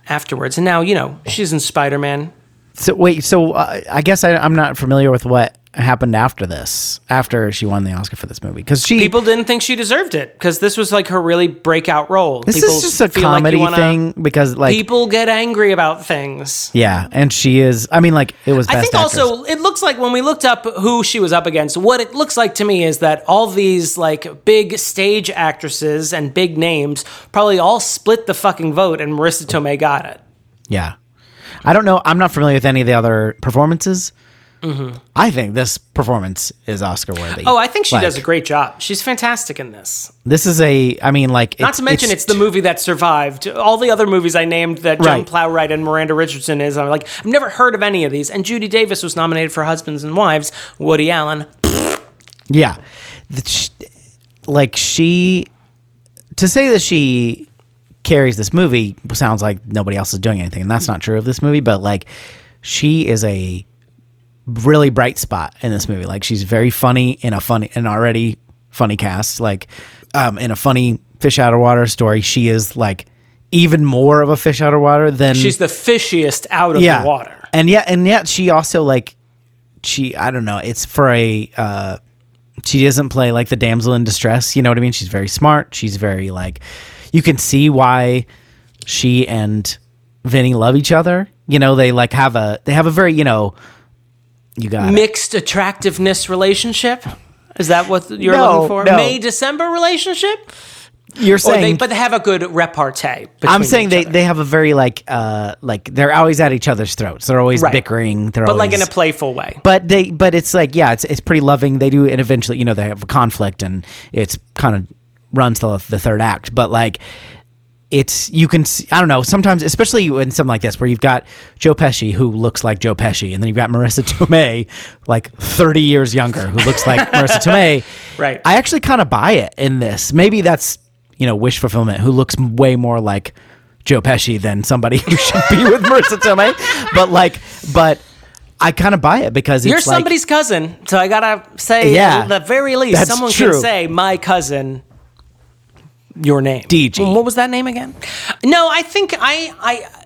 afterwards. And now, you know, she's in Spider Man. So wait, so uh, I guess I, I'm not familiar with what happened after this, after she won the Oscar for this movie, because she People didn't think she deserved it because this was like her really breakout role. this People is just a feel like comedy wanna- thing because like People get angry about things. yeah, and she is. I mean, like it was. Best I think actress. also it looks like when we looked up who she was up against, what it looks like to me is that all these like big stage actresses and big names probably all split the fucking vote, and Marisa Tomei got it. Yeah. I don't know. I'm not familiar with any of the other performances. I think this performance is Oscar worthy. Mm-hmm. Oh, I think she Like, does a great job. She's fantastic in this. This is a. I mean, like Not to mention, it's, the movie that survived. All the other movies I named that Joan Right. Plowright and Miranda Richardson is, I'm like, I've never heard of any of these. And Judy Davis was nominated for Husbands and Wives. Woody Allen. Yeah, The- like she to say that she carries this movie sounds like nobody else is doing anything, and that's not true of this movie. But like, she is a really bright spot in this movie. Like, she's very funny in a funny, and already funny cast. Like, um, in a funny fish out of water story, she is like even more of a fish out of water than She's the fishiest out of the water. and yet, and yet, she also like she. I don't know. It's for a. uh She doesn't play like the damsel in distress. You know what I mean? She's very smart. She's very like. You can see why she and Vinny love each other. You know, they like have a they have a very you know. You got it. Mixed attractiveness relationship. Is that what you're No, looking for? no. May December relationship? You're saying, they, but they have a good repartee. I'm saying they, other. they have a very like uh like they're always at each other's throats. They're always Right. bickering. They're but like in a playful way. but they but it's like yeah it's it's pretty loving they do and eventually you know they have a conflict and it's kind of runs the, the third act but like it's you can see, I don't know sometimes especially in something like this where you've got Joe Pesci who looks like Joe Pesci and then you've got Marisa *laughs* Tomei like 30 years younger who looks like *laughs* Marisa Tomei Right. I actually kind of buy it in this maybe that's you know wish fulfillment who looks way more like Joe Pesci than somebody who should be with Marisa Tomei but like but I kind of buy it because You're like, somebody's cousin, so I gotta say, Yeah, at the very least, someone true. can say my cousin. Your name. DG. What was that name again? No, I think I I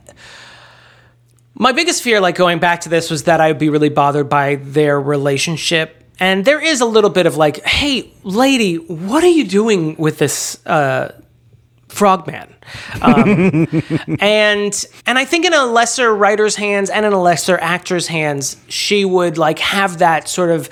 my biggest fear, like going back to this, was that I would be really bothered by their relationship. And there is a little bit of like, hey, lady, what are you doing with this uh, frogman? Um, *laughs* and and I think in a lesser writer's hands and in a lesser actor's hands, she would like have that sort of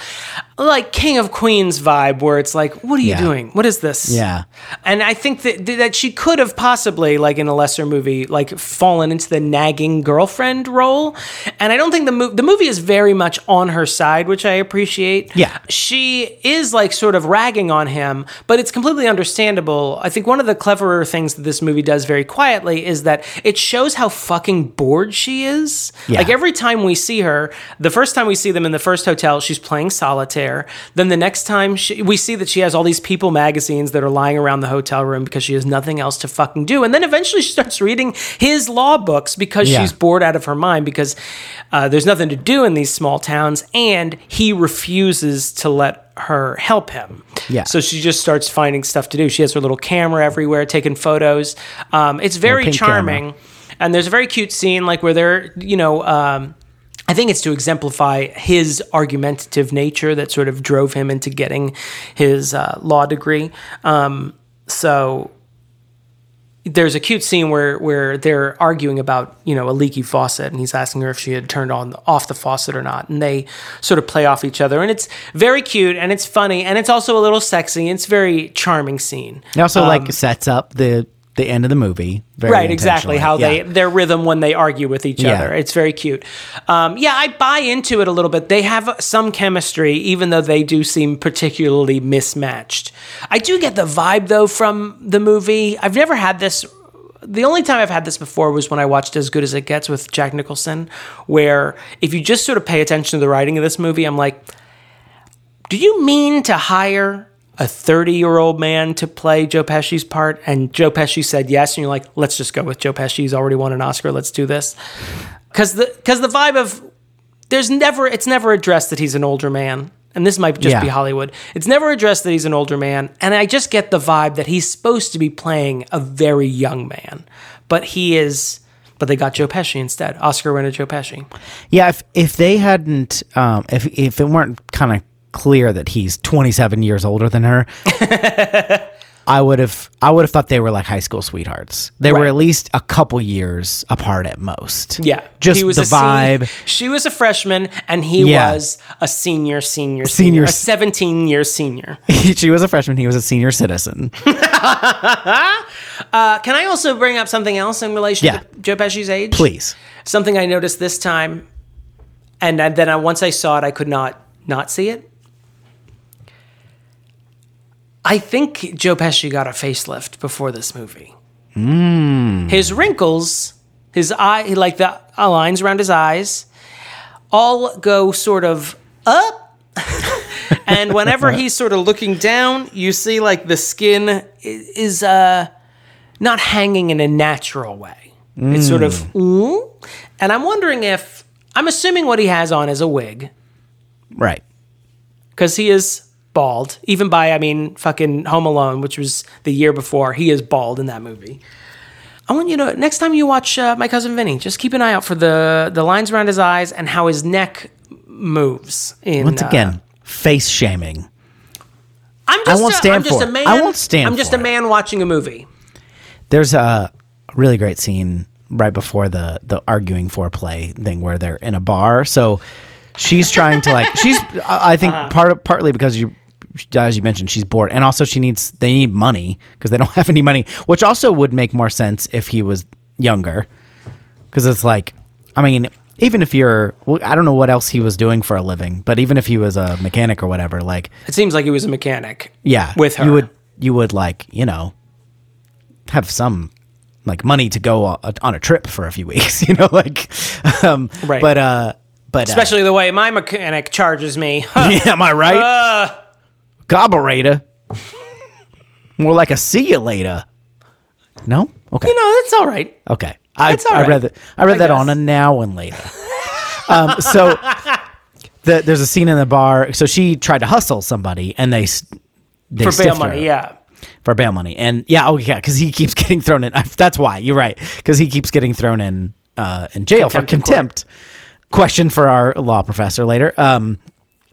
like King of Queens vibe where it's like, what are you Yeah. doing? What is this? Yeah. And I think that that she could have possibly, like in a lesser movie, like fallen into the nagging girlfriend role. And I don't think the movie the movie is very much on her side, which I appreciate. Yeah. she is like sort of ragging on him, but it's completely understandable. I think one of the cleverer things that this movie does very quietly is that it shows how fucking bored she is. Yeah. Like every time we see her, the first time we see them in the first hotel, she's playing solitaire. Then the next time she, we see that she has all these People magazines that are lying around the hotel room because she has nothing else to fucking do. And then eventually she starts reading his law books because Yeah. she's bored out of her mind because uh, there's nothing to do in these small towns, and he refuses to let her help him. Yeah. So she just starts finding stuff to do. She has her little camera everywhere, taking photos. Um, it's very charming, and there's a very cute scene like where they're, you know. Um, I think it's to exemplify his argumentative nature that sort of drove him into getting his uh, law degree. Um, so there's a cute scene where where they're arguing about you know a leaky faucet and he's asking her if she had turned on off the faucet or not. And they sort of play off each other. And it's very cute and it's funny and it's also a little sexy. And it's a very charming scene. It also like sets up the the end of the movie. Very right exactly. how intentionally. they their rhythm when they argue with each Yeah. other. It's very cute. Um, yeah i buy into it a little bit. They have some chemistry even though they do seem particularly mismatched. I do get the vibe though from the movie. I've never had this the only time I've had this before was when I watched As Good as It Gets with Jack Nicholson, where if you just sort of pay attention to the writing of this movie, I'm like, do you mean to hire a 30 year old man to play Joe Pesci's part? And Joe Pesci said yes. And you're like, let's just go with Joe Pesci. He's already won an Oscar. Let's do this. Because the, cause the vibe of, there's never, it's never addressed that he's an older man. And this might just Yeah. be Hollywood. It's never addressed that he's an older man. And I just get the vibe that he's supposed to be playing a very young man. But he is, but they got Joe Pesci instead. Oscar winner Joe Pesci. Yeah, if if they hadn't, um, if if it weren't kind of clear that he's 27 years older than her, I would have I would have thought they were like high school sweethearts. They were at least a couple years apart at most. Yeah, just he was the vibe. she was a freshman, and he Yeah. was a senior, senior, Senior senior, a seventeen year senior. *laughs* she was a freshman. He was a senior citizen. *laughs* Uh, can I also bring up something else in relation Yeah. to Joe Pesci's age? Please. Something I noticed this time, and then I, once I saw it, I could not not see it. I think Joe Pesci got a facelift before this movie. His wrinkles, his eye, like the lines around his eyes, all go sort of up. *laughs* and whenever he's sort of looking down, you see like the skin is uh, not hanging in a natural way. It's sort of, "Mm." and I'm wondering if I'm assuming what he has on is a wig Right. because he is bald. Even by I mean fucking Home Alone, which was the year before, he is bald in that movie. I want you to next time you watch uh, My Cousin Vinny, just keep an eye out for the the lines around his eyes and how his neck moves. In Once uh, again, face shaming. I'm just I won't a, stand I'm just for a it. man. I won't stand I'm just a it. man watching a movie. There's a really great scene right before the the arguing foreplay thing where they're in a bar. So she's trying to like she's I I think Uh-huh. part partly because you as you mentioned she's bored and also she needs they need money because they don't *laughs* have any money, which also would make more sense if he was younger. Cuz it's like I mean even if you're well, I don't know what else he was doing for a living, but even if he was a mechanic or whatever, like It seems like he was a mechanic. yeah, with her. you would you would like you know have some like money to go on a, trip for a few *laughs* weeks, you know, like um, Right. But uh, but uh, Especially the way my mechanic charges me. *laughs* yeah, am I right? Uh, Carburetor, more like a see you later. No, okay, you know, that's all right. okay. I That's all I right. read that. I read I that on a now and later. um, so *laughs* the, there's a scene in the bar. So she tried to hustle somebody, and they s- they For bail stiffed money, her. yeah. for bail money. And yeah, oh yeah, because he keeps *laughs* getting thrown in. *laughs* That's why you're right, because he keeps getting thrown in uh, in jail for Contempt court. contempt. Question for our law professor later. Um,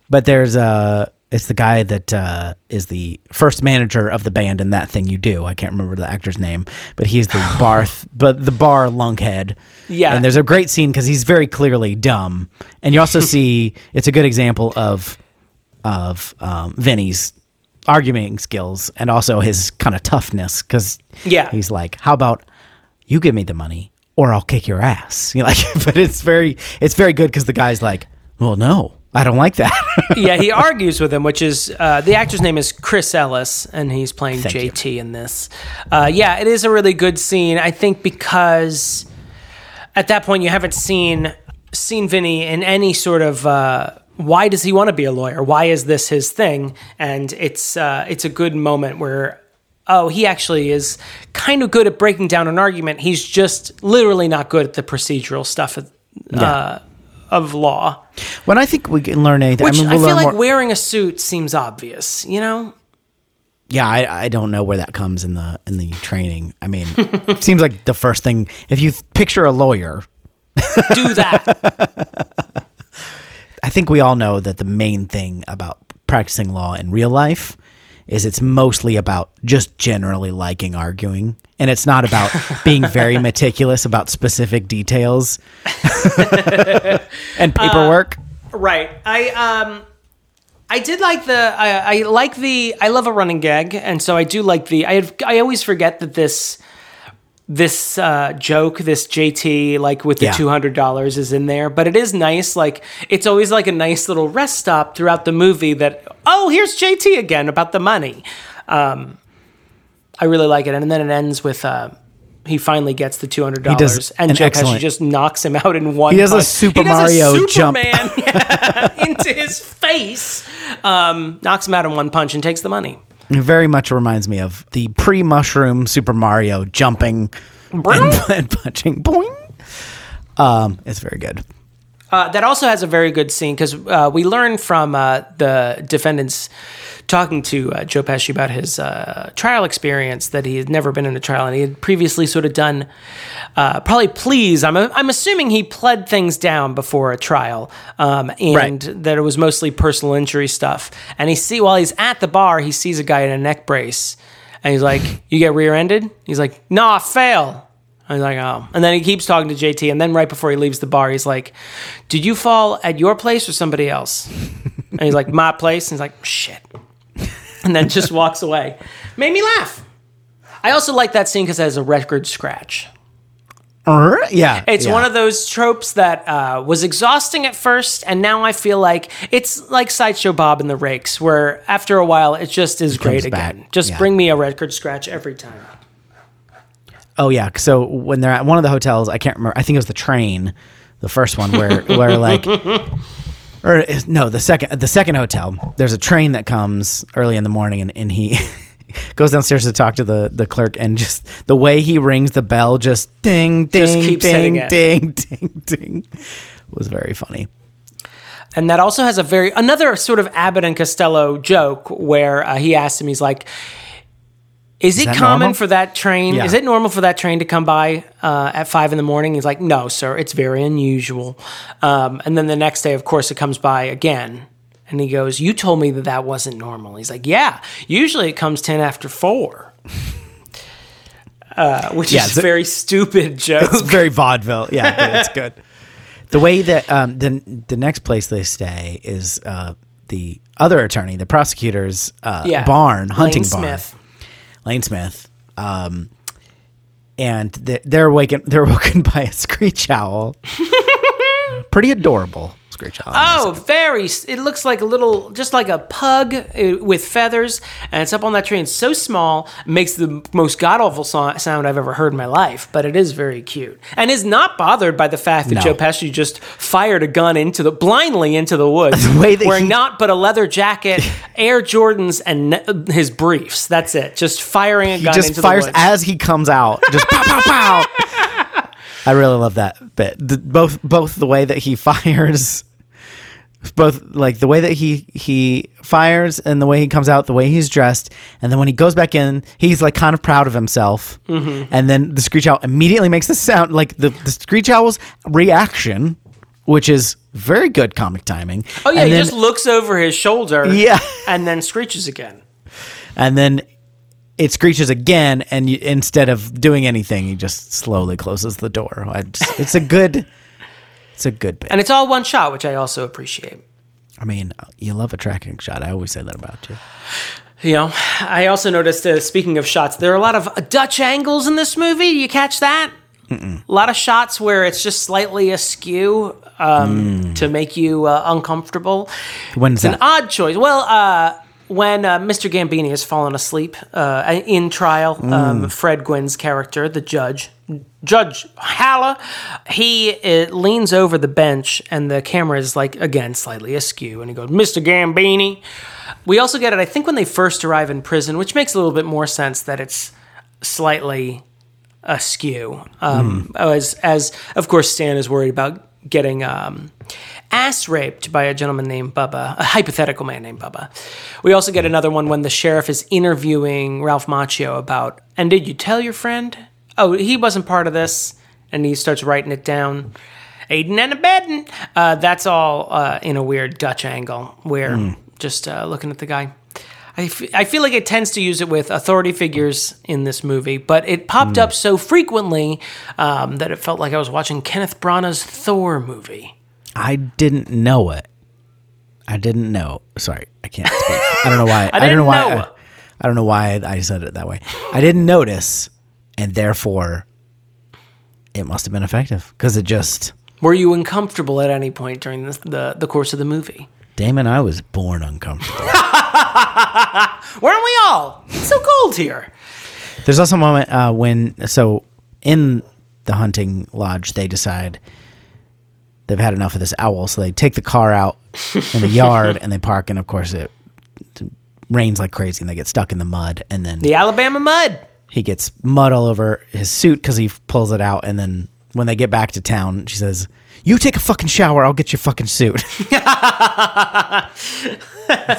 but there's uh it's the guy that uh, is the first manager of the band in that thing you do. I can't remember the actor's name, but he's the *sighs* bar, but the bar lunkhead. Yeah. and there's a great scene because he's very clearly dumb, and you also *laughs* see it's a good example of of um, Vinny's arguing skills and also his kind of toughness because Yeah. he's like, "How about you give me the money or I'll kick your ass?" You *laughs* know, like, but it's very it's very good because the guy's like, "Well, no, I don't like that." *laughs* yeah, he argues with him, which is uh, the actor's name is Chris Ellis, and he's playing Thank you. JT in this. Uh, yeah, it is a really good scene. I think because at that point you haven't seen seen Vinny in any sort of. Uh, why does he want to be a lawyer? Why is this his thing? And it's uh, it's a good moment where oh he actually is kind of good at breaking down an argument. He's just literally not good at the procedural stuff of, uh, of law. when I think we can learn anything, Which I mean, we'll feel learn like more. wearing a suit seems obvious, you know? yeah, I, I don't know where that comes in the in the training. I mean, it *laughs* seems like the first thing if you picture a lawyer, *laughs* Do that. I think we all know that the main thing about practicing law in real life is it's mostly about just generally liking arguing. And it's not about *laughs* being very meticulous about specific details *laughs* and paperwork. right. I um I did like the I, I like the I love a running gag, and so I do like the I I always forget that this this uh, joke, this JT, like with the Yeah. two hundred dollars, is in there. But it is nice. Like it's always like a nice little rest stop throughout the movie. That oh, here's JT again about the money. Um, I really like it, and then it ends with uh, he finally gets the two hundred dollars, and an Joe Pesci just knocks him out in one. He does a. Super does Mario jump. Superman, *laughs* yeah, into his face, um, knocks him out in one punch, and takes the money. It very much reminds me of the pre mushroom Super Mario jumping and, *laughs* and punching. Boing. Um, it's very good. Uh, that also has a very good scene because uh, we learn from uh, the defendants talking to uh, Joe Pesci about his uh, trial experience that he had never been in a trial and he had previously sort of done uh, probably pleas. I'm, I'm assuming he pled things down before a trial um, and Right. that it was mostly personal injury stuff. And he see while he's at the bar, he sees a guy in a neck brace and he's like, "You get rear-ended?" He's like, "Nah, fail." I was like, oh. And then he keeps talking to JT. And then right before he leaves the bar, he's like, Did you fall at your place or somebody else? *laughs* And he's like, My place. And he's like, Shit. *laughs* And then just walks away. Made me laugh. I also like that scene because it has a record scratch. Er, Yeah. It's yeah. one of those tropes that uh, was exhausting at first, and now I feel like it's like Sideshow Bob and the Rakes, where after a while it just is great comes back. again. Just Yeah. bring me a record scratch every time. Oh yeah. So when they're at one of the hotels, I can't remember. I think it was the train, the first one where *laughs* where like, or no, the second the second hotel. There's a train that comes early in the morning, and, and he *laughs* goes downstairs to talk to the the clerk, and just the way he rings the bell, just ding ding Just ding it. ding ding ding, was very funny. And that also has a very another sort of Abbott and Costello joke where uh, he asks him, he's like, "Is, it common normal? for that train? Yeah. Is it normal for that train to come by uh, at five in the morning?" He's like, "No, sir, it's very unusual." Um, and then the next day, of course, it comes by again. And he goes, "You told me that that wasn't normal." He's like, "Yeah, usually it comes ten after four. *laughs* Uh, which Yeah, is a- very stupid *laughs* joke. It's very vaudeville. Yeah, but *laughs* it's good. The way that um, the the next place they stay is uh, the other attorney, the prosecutor's uh, Yeah. barn, hunting Lane barn, Smith. Lane Smith. Um, and th- they're waken. They're *laughs* woken by a screech owl. Pretty adorable screech owl. Oh, very. It looks like a little, just like a pug uh, with feathers, and it's up on that tree. It's so small, makes the most god awful so- sound I've ever heard in my life, but it is very cute. And is not bothered by the fact that No. Joe Pesci just fired a gun into the, blindly into the woods, *laughs* The way that wearing he- not but a leather jacket, *laughs* Air Jordans, and ne- his briefs. That's it. Just firing a he gun just into fires the woods. as he comes out. Just pow pow pow. *laughs* I really love that bit. The, both both the way that he fires both like the way that he he fires and the way he comes out, the way he's dressed, and then when he goes back in, he's like kind of proud of himself. Mm-hmm. And then the screech owl immediately makes the sound like the the screech owl's reaction, which is very good comic timing. Oh yeah, and he then, just looks over his shoulder. Yeah. and then screeches again. and then it screeches again, and you, instead of doing anything, he just slowly closes the door. I just, it's a good, it's a good bit. And it's all one shot, which I also appreciate. I mean, you love a tracking shot. I always say that about you. You know, I also noticed, uh, speaking of shots, there are a lot of uh, Dutch angles in this movie. Do you catch that? A lot of shots where it's just slightly askew um, to make you uh, uncomfortable. When's It's an odd choice. Well, uh, when uh, Mr. Gambini has fallen asleep uh, in trial, um, Fred Gwynne's character, the judge, Judge Haller, he uh, leans over the bench and the camera is like, again, slightly askew. And he goes, Mr. Gambini. We also get it, I think, when they first arrive in prison, which makes a little bit more sense that it's slightly askew. Um, As, as, of course, Stan is worried about getting um, ass raped by a gentleman named Bubba, a hypothetical man named Bubba. We also get another one when the sheriff is interviewing Ralph Macchio about, and did you tell your friend? Oh, he wasn't part of this. And he starts writing it down. Aiding and abetting. Uh, that's all uh, in a weird Dutch angle where just uh, looking at the guy. I, f- I feel like it tends to use it with authority figures in this movie, but it popped up so frequently um, that it felt like I was watching Kenneth Branagh's Thor movie. I didn't know it. I didn't know. Sorry, I can't speak. I don't know why. *laughs* I, don't know why. know. I, I don't know why I said it that way. I didn't notice, and therefore, it must have been effective because it just. Were you uncomfortable at any point during the, the, the course of the movie? Damon, I was born uncomfortable. *laughs* Weren't we all? It's so cold here. There's also a moment uh, when so in the hunting lodge they decide they've had enough of this owl, so they take the car out in the yard *laughs* and they park, and of course it, it rains like crazy, and they get stuck in the mud, and then The Alabama mud. He gets mud all over his suit because he pulls it out, and then when they get back to town, she says. You take a fucking shower. I'll get your fucking suit. *laughs* That's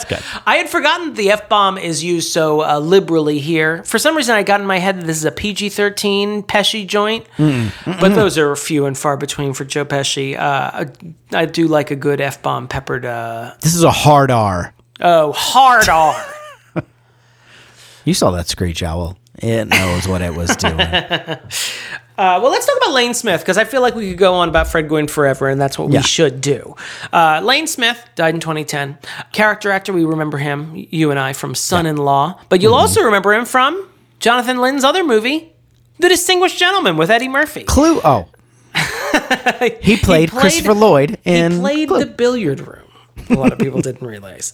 good. I had forgotten that the F bomb is used so uh, liberally here. For some reason, I got in my head that this is a PG 13 Pesci joint, but those are few and far between for Joe Pesci. Uh, I, I do like a good F bomb peppered. Uh, This is a hard R. oh, hard R. *laughs* You saw that screech owl. It knows what it was doing. *laughs* Uh, well, let's talk about Lane Smith because I feel like we could go on about Fred Gwynne forever, and that's what Yeah. we should do. Uh, Lane Smith died in 2010. Character actor, we remember him, you and I, from Son in Law. But you'll also remember him from Jonathan Lynn's other movie, The Distinguished Gentleman with Eddie Murphy. Clue. Oh, *laughs* he played, played- Christopher Lloyd in he played Clue. the billiard room. A lot of people didn't realize.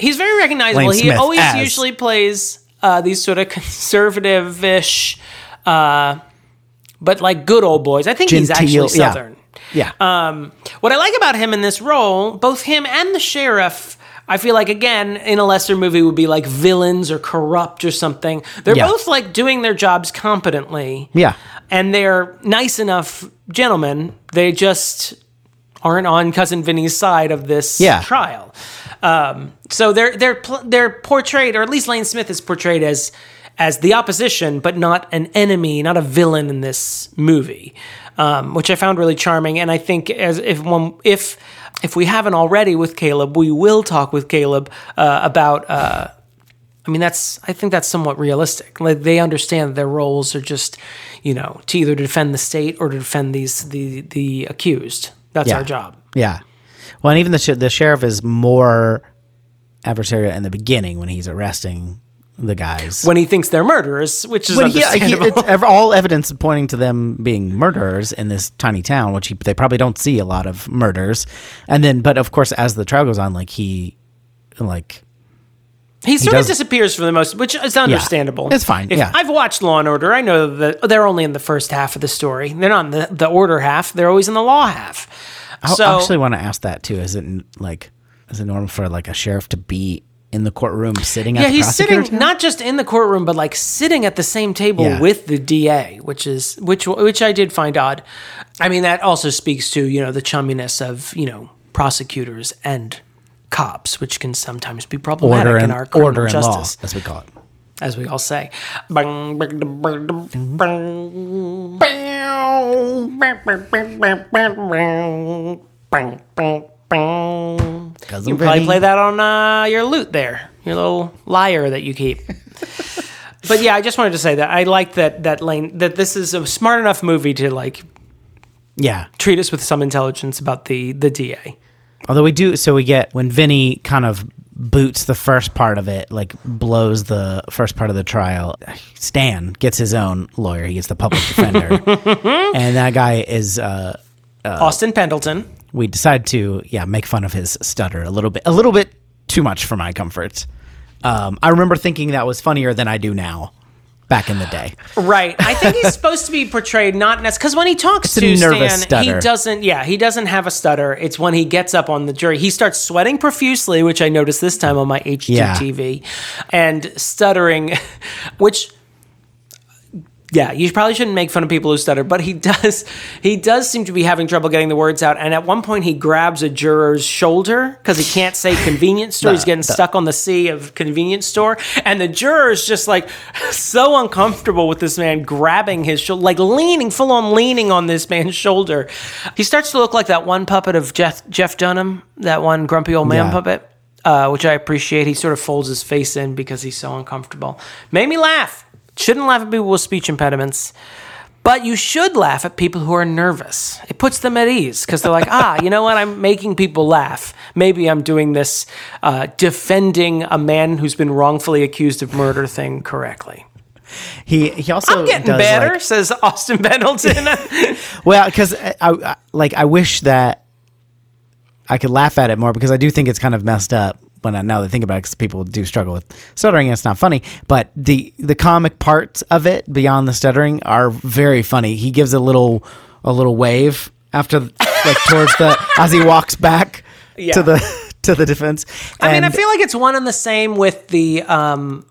He's very recognizable. Lane he Smith always as- usually plays uh, these sort of *laughs* conservative-ish, uh, but like good old boys. I think he's actually yeah. Southern. yeah. Um, what I like about him in this role, both him and the sheriff, I feel like again in a lesser movie would be like villains or corrupt or something. They're Yeah. both like doing their jobs competently. Yeah. and they're nice enough gentlemen. They just aren't on cousin Vinny's side of this Yeah. trial. Um, so they're they're they're portrayed, or at least Lane Smith is portrayed as as the opposition, but not an enemy, not a villain in this movie, um, which I found really charming. And I think as if one if if we haven't already with Caleb, we will talk with Caleb uh, about. Uh, I mean, that's I think that's somewhat realistic. Like they understand their roles are just, you know, to either defend the state or to defend these the the accused. That's Yeah. our job. Yeah. Well, and even the sh- the sheriff is more adversarial in the beginning when he's arresting the guys. When he thinks they're murderers, which is When he- uh, he- understandable. it's ev- all evidence pointing to them being murderers in this tiny town, which he, they probably don't see a lot of murders. And then, but of course, as the trial goes on, like he, like he sort of does- disappears for the most, which is understandable. It's fine, If yeah. I've watched Law and Order. I know that they're only in the first half of the story. They're not in the, the order half. They're always in the law half. I So actually want to ask that too. Is it like is it normal for like a sheriff to be in the courtroom sitting at yeah, he's sitting table? not just in the courtroom, but like sitting at the same table Yeah. with the DA, which is which which I did find odd. I mean, that also speaks to you know the chumminess of you know prosecutors and cops, which can sometimes be problematic Order in and our criminal order and law, as we call it. as we all say. You probably play that on uh, your lute there, your little lyre that you keep. but yeah, I just wanted to say that I like that that lane that this is a smart enough movie to like Yeah. treat us with some intelligence about the the DA. Although we do, so we get when Vinny kind of boots the first part of it, like blows the first part of the trial. Stan gets his own lawyer. He gets the public defender, *laughs* and that guy is. Uh, Austin Pendleton. we decide to yeah make fun of his stutter a little bit, a little bit too much for my comfort. Um, I remember thinking that was funnier than I do now. Back in the day, Right. I think he's supposed to be portrayed not necessarily because when he talks to Stan, he doesn't. Yeah, he doesn't have a stutter. It's when he gets up on the jury, he starts sweating profusely, which I noticed this time on my HGTV, and stuttering, *laughs* which. Yeah, you probably shouldn't make fun of people who stutter, but he does. He does seem to be having trouble getting the words out, and at one point he grabs a juror's shoulder because he can't say convenience store. He's getting stuck on the sea of convenience store, and the juror is just like *laughs* so uncomfortable with this man grabbing his shoulder, like leaning, full on leaning on this man's shoulder. He starts to look like that one puppet of Jeff Jeff Dunham, that one grumpy old man Yeah. puppet, uh, which I appreciate. He sort of folds his face in because he's so uncomfortable. Made me laugh. Shouldn't laugh at people with speech impediments. But you should laugh at people who are nervous. It puts them at ease because they're like, ah, you know what? I'm making people laugh. Maybe I'm doing this uh, defending a man who's been wrongfully accused of murder thing correctly. he he also I'm getting does, better, like- says Austin Pendleton. *laughs* Well, because I, I like I wish that I could laugh at it more because I do think it's kind of messed up when I now that I think about it because people do struggle with stuttering and it's not funny. But the the comic parts of it beyond the stuttering are very funny. He gives a little a little wave after like towards the *laughs* as he walks back Yeah. to the *laughs* to the defense. I mean, I feel like it's one and the same with the. Um,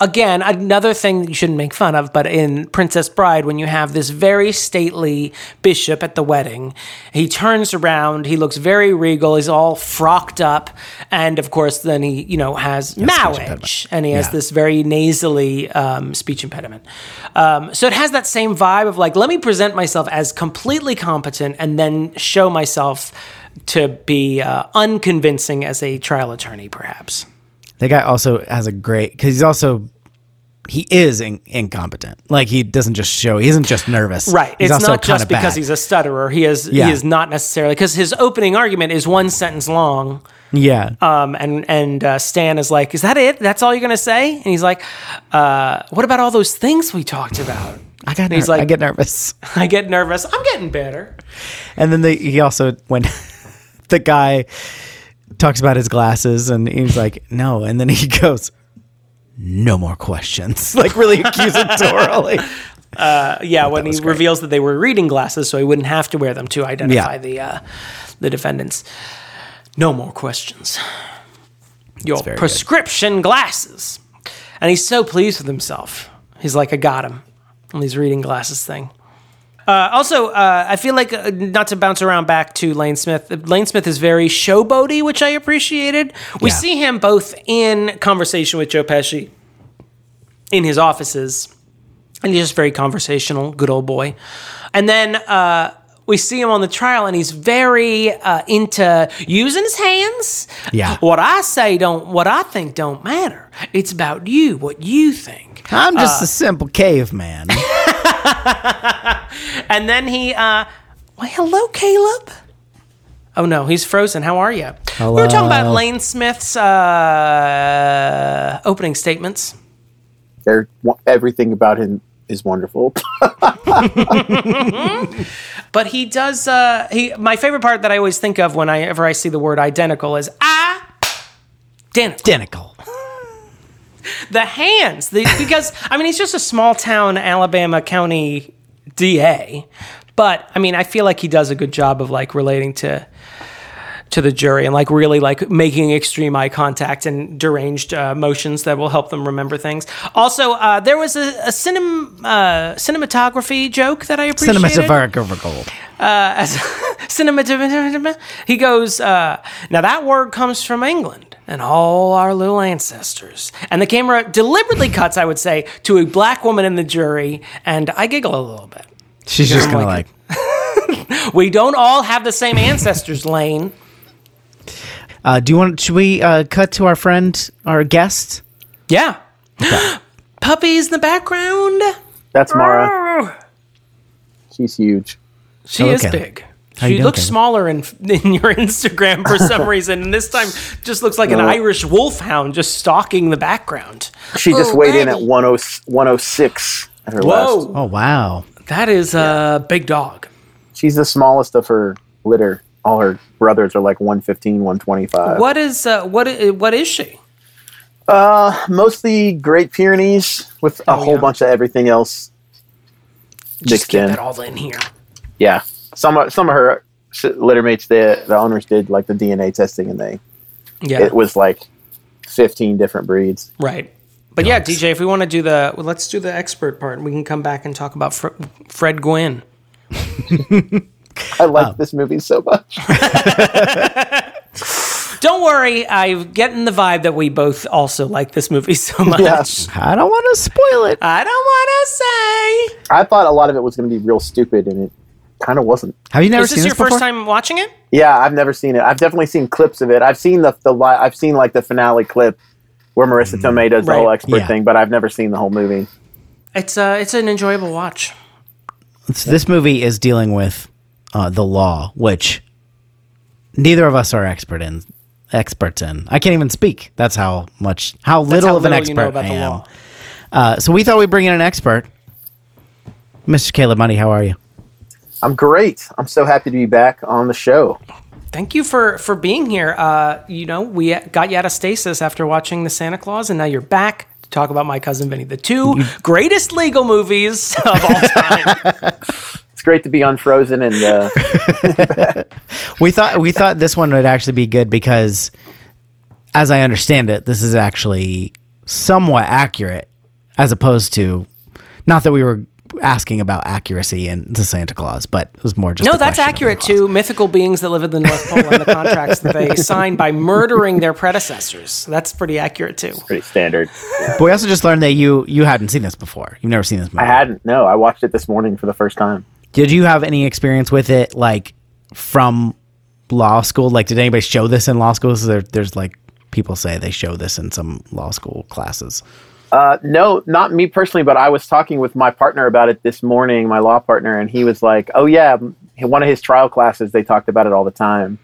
again, another thing that you shouldn't make fun of, but in Princess Bride, when you have this very stately bishop at the wedding, he turns around, he looks very regal, he's all frocked up, and of course, then he, you know, has speech marriage, and he has Yeah. this very nasally um, speech impediment. Um, so it has that same vibe of like, let me present myself as completely competent, and then show myself to be uh, unconvincing as a trial attorney, perhaps. The guy also has a great because he's also he is in, incompetent. Like he doesn't just show. He isn't just nervous. Right. He's it's also not just because bad. he's a stutterer. He is Yeah. he is not necessarily because his opening argument is one sentence long. yeah. Um, and and uh, Stan is like, "Is that it? That's all you're gonna say?" And he's like, uh, "What about all those things we talked about?" I got. he's like, I get nervous. *laughs* I get nervous. I'm getting better. And then the, he also when *laughs* the guy talks about his glasses and he's like, no, and then he *laughs* goes, no more questions, *laughs* like really accusatorily. *laughs* Yeah, when he reveals that they were reading glasses, so he wouldn't have to wear them to identify Yeah. the uh, the defendants. No more questions. Your very good. prescription glasses, and he's so pleased with himself. He's like, I got him on these reading glasses thing. Uh, also, uh, I feel like uh, not to bounce around back to Lane Smith. Lane Smith is very showboaty, which I appreciated. We Yeah. see him both in conversation with Joe Pesci in his offices, and he's just very conversational, good old boy. And then uh, we see him on the trial, and he's very uh, into using his hands. Yeah. What I say don't, what I think don't matter. It's about you, what you think. I'm Uh, just a simple caveman. *laughs* *laughs* And then he, uh, well, hello, Caleb. Oh no, he's frozen. How are you? We were talking about Lane Smith's uh, opening statements. They're, everything about him is wonderful. *laughs* But he does. Uh, he my favorite part that I always think of whenever I see the word identical is identical. Identical. The hands, the, because I mean he's just a small town Alabama county DA, but I mean I feel like he does a good job of like relating to to the jury and like really like making extreme eye contact and deranged uh, motions that will help them remember things. Also, uh, there was a, a cinem, uh, cinematography joke that I appreciated. Cinematographical. uh, as *laughs* cinema. He goes, uh, now that word comes from England and all our little ancestors. And the camera deliberately cuts, I would say, to a black woman in the jury, and I giggle a little bit. She's just kind of like like, *laughs* We don't all have the same ancestors, Lane. uh, do you want? Should we uh, cut to our friend, our guest? Yeah. *gasps* Puppies in the background. That's Mara. She's huge. She Oh, is okay. big. How She looks smaller in *laughs* in your Instagram for some *laughs* reason, and this time just looks like an Irish wolfhound just stalking the background. She just Oh, weighed in at Maggie. 10 106 at her last. Oh wow! that is a big dog. She's the smallest of her litter. All her brothers are like 115, 125. What is uh, What is what? What is she? Mostly Great Pyrenees with a Oh, whole yeah. bunch of everything else Just mixed get in. that all in here. Yeah. Some of, some of her s- litter mates, the, the owners did like the DNA testing and they, Yeah, it was like 15 different breeds. right. But yeah, DJ, if we want to do the, well, let's do the expert part. We can come back and talk about Fr- Fred Gwynne. *laughs* I like um. this movie so much. *laughs* Don't worry, I'm getting the vibe that we both also like this movie so *laughs* much. Yeah. I don't want to spoil it. I don't want to say. I thought a lot of it was going to be real stupid and it kind of wasn't. Have you never Is seen this this your before? first time watching it? Yeah, I've never seen it. I've definitely seen clips of it. I've seen the the li- I've seen like the finale clip where Marisa Tomei does the Right. whole expert Yeah. thing, but I've never seen the whole movie. It's uh, it's an enjoyable watch. So this movie is dealing with uh, the law, which neither of us are expert in. Experts in. I can't even speak. That's how much, how little how of an little you expert know about I the am. law. Uh, so we thought we'd bring in an expert. Mr. Caleb Money, how are you? I'm great. I'm so happy to be back on the show. Thank you for for being here. Uh, you know, we got you out of stasis after watching the Santa Claus, and now you're back to talk about My Cousin Vinny, the two greatest legal movies *laughs* of all time. *laughs* It's great to be unfrozen and uh, *laughs* We thought we thought this one would actually be good because, as I understand it, this is actually somewhat accurate, as opposed to, not that we were asking about accuracy and the Santa Claus, but it was more just no, a that's accurate the Claus. too. Mythical beings that live in the North Pole and the *laughs* contracts that they signed by murdering their predecessors. That's pretty accurate too. pretty standard. But we also just learned that you you hadn't seen this before. You've never seen this movie. I hadn't. No, I watched it this morning for the first time. Did you have any experience with it, like from law school? Like, did anybody show this in law school? So there, there's like people say they show this in some law school classes. Uh, no, not me personally, but I was talking with my partner about it this morning, my law partner, and he was like, "Oh yeah, one of his trial classes, they talked about it all the time."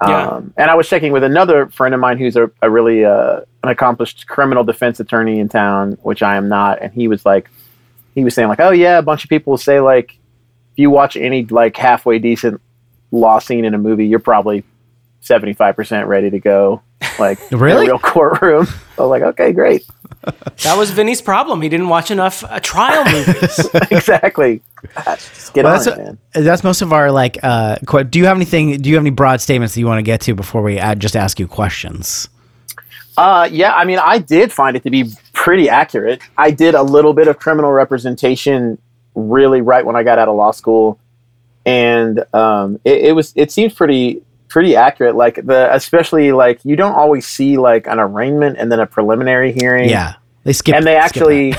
Yeah. Um, and I was checking with another friend of mine who's a, a really uh, an accomplished criminal defense attorney in town, which I am not, and he was like, he was saying like, "Oh yeah, a bunch of people say like, if you watch any like halfway decent law scene in a movie, you're probably seventy five percent ready to go." Like in a real courtroom. I was like, okay, great. *laughs* That was Vinny's problem. He didn't watch enough uh, trial movies. *laughs* exactly. Just get Well, on that's, it, man. that's most of our like. Uh, qu- do you have anything? Do you have any broad statements that you want to get to before we uh, just ask you questions? Uh, yeah, I mean, I did find it to be pretty accurate. I did a little bit of criminal representation really right when I got out of law school, and um, it, it was it seemed pretty pretty accurate. Like the especially like you don't always see like an arraignment and then a preliminary hearing. Yeah, they skip. and they actually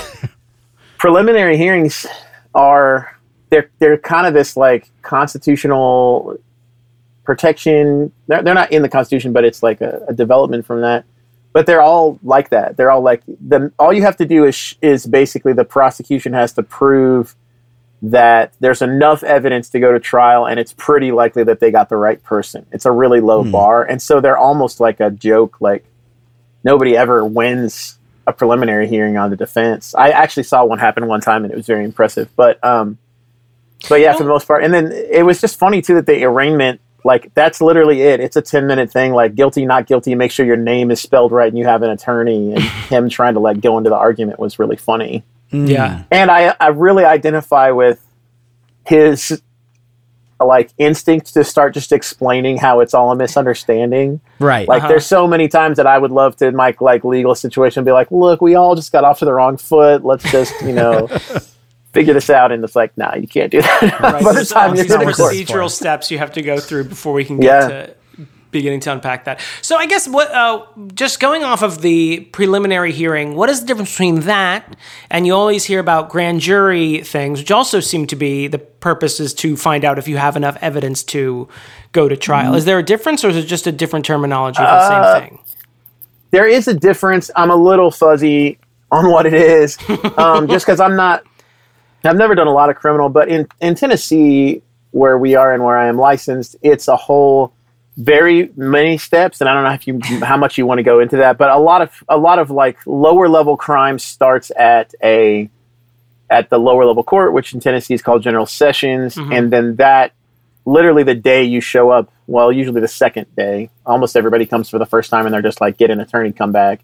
*laughs* preliminary hearings are they're they're kind of this like constitutional protection they're, they're not in the constitution but it's like a, a development from that but they're all like that they're all like the all you have to do is sh- is basically the prosecution has to prove that there's enough evidence to go to trial and it's pretty likely that they got the right person it's a really low bar and so they're almost like a joke like nobody ever wins a preliminary hearing on the defense. I actually saw one happen one time and it was very impressive. But um but yeah, for the most part. And then it was just funny too that the arraignment like that's literally it. It's a 10 minute thing like guilty not guilty, make sure your name is spelled right and you have an attorney and *laughs* him trying to like go into the argument was really funny. Yeah. And I I really identify with his like instinct to start just explaining how it's all a misunderstanding. right. Like Uh-huh. there's so many times that I would love to in my like legal situation be like, look, we all just got off to the wrong foot. Let's just, you know, *laughs* figure this out, and it's like, nah, you can't do that. *laughs* By the There's time you're these in the court. procedural steps you have to go through before we can get Yeah. to beginning to unpack that. So I guess what uh, just going off of the preliminary hearing, what is the difference between that and you always hear about grand jury things, which also seem to be the purpose is to find out if you have enough evidence to go to trial. Mm-hmm. Is there a difference, or is it just a different terminology for the Uh, same thing? there is a difference. I'm a little fuzzy on what it is, um, just because I'm not. I've never done a lot of criminal, but in in Tennessee, where we are and where I am licensed, it's a whole very many steps, and I don't know if you how much you want to go into that, but a lot of a lot of like lower level crime starts at a at the lower level court, which in Tennessee is called General Sessions, and then that literally the day you show up, well, usually the second day, almost everybody comes for the first time and they're just like, get an attorney, come back.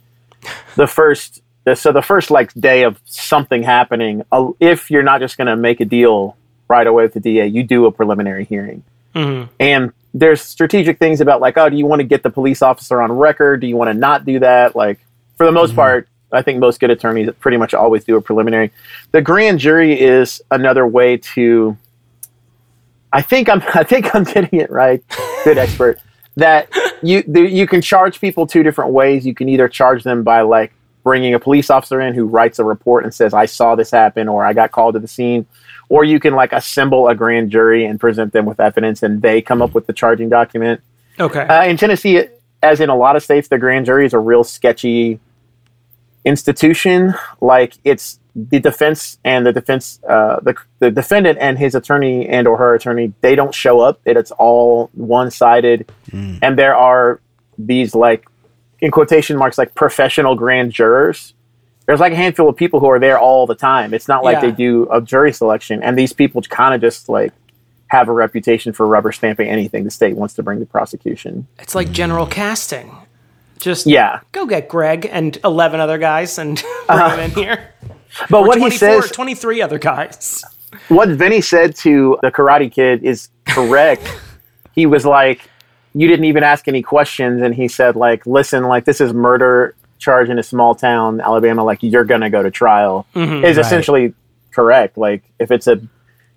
The first, so the first like day of something happening, uh, if you're not just going to make a deal right away with the DA, you do a preliminary hearing. And there's strategic things about like, oh, do you want to get the police officer on record? Do you want to not do that? Like, for the most mm-hmm. part, I think most good attorneys pretty much always do a preliminary. The grand jury is another way to I think I'm *laughs* I think I'm getting it right. Good expert. *laughs* That you the, you can charge people two different ways. You can either charge them by like bringing a police officer in who writes a report and says I saw this happen or I got called to the scene, or you can like assemble a grand jury and present them with evidence and they come up with the charging document. Okay. Uh, in Tennessee, as in a lot of states, the grand jury is a real sketchy institution. Like it's the defense and the defense, uh, the the defendant and his attorney and or her attorney, they don't show up. It, it's all one sided, and there are these like in quotation marks like professional grand jurors. There's like a handful of people who are there all the time. It's not like Yeah. they do a jury selection, and these people kind of just like have a reputation for rubber stamping anything the state wants to bring to prosecution. it's like general casting. Just Yeah, go get Greg and 11 other guys and *laughs* bring uh-huh. them in here. but Or what he says, 23 other guys. what Vinny said to the Karate Kid is correct. he was like, "You didn't even ask any questions," and he said, "Like, listen, like this is murder charge in a small town, Alabama. Like, you're gonna go to trial." Mm-hmm. Is essentially correct. Like, if it's a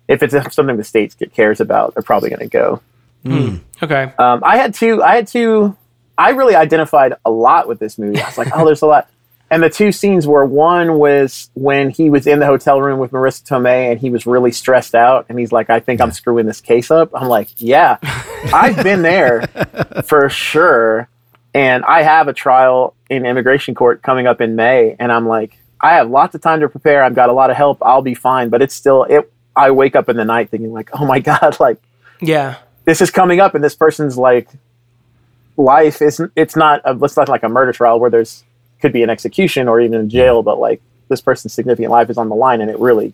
if it's something the state cares about, they're probably gonna go. Hmm. Hmm. Okay. Um, I had two. I had two. I really identified a lot with this movie. I was like, oh, there's a lot. And the two scenes were one was when he was in the hotel room with Marisa Tomei and he was really stressed out and he's like, I think I'm screwing this case up. I'm like, yeah, I've been there *laughs* for sure. And I have a trial in immigration court coming up in May. And I'm like, I have lots of time to prepare. I've got a lot of help. I'll be fine. But it's still, it. I wake up in the night thinking like, oh my *laughs* God, like Yeah. this is coming up and this person's like life isn't it's not a, it's not like a murder trial where there's could be an execution or even a jail but like this person's significant life is on the line and it really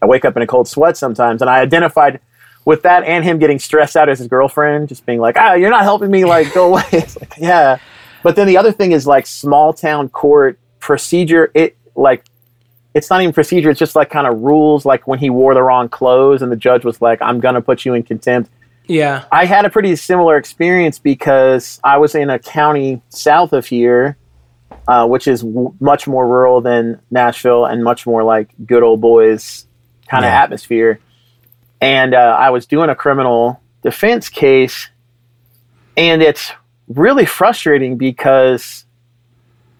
i wake up in a cold sweat sometimes and i identified with that and him getting stressed out as his girlfriend just being like ah you're not helping me like go away *laughs* it's like yeah but then the other thing is like small town court procedure it like it's not even procedure it's just like kind of rules like when he wore the wrong clothes and the judge was like i'm gonna put you in contempt Yeah. I had a pretty similar experience because I was in a county south of here, uh, which is w- much more rural than Nashville and much more like good old boys kind of Yeah. atmosphere. And uh, I was doing a criminal defense case, and it's really frustrating because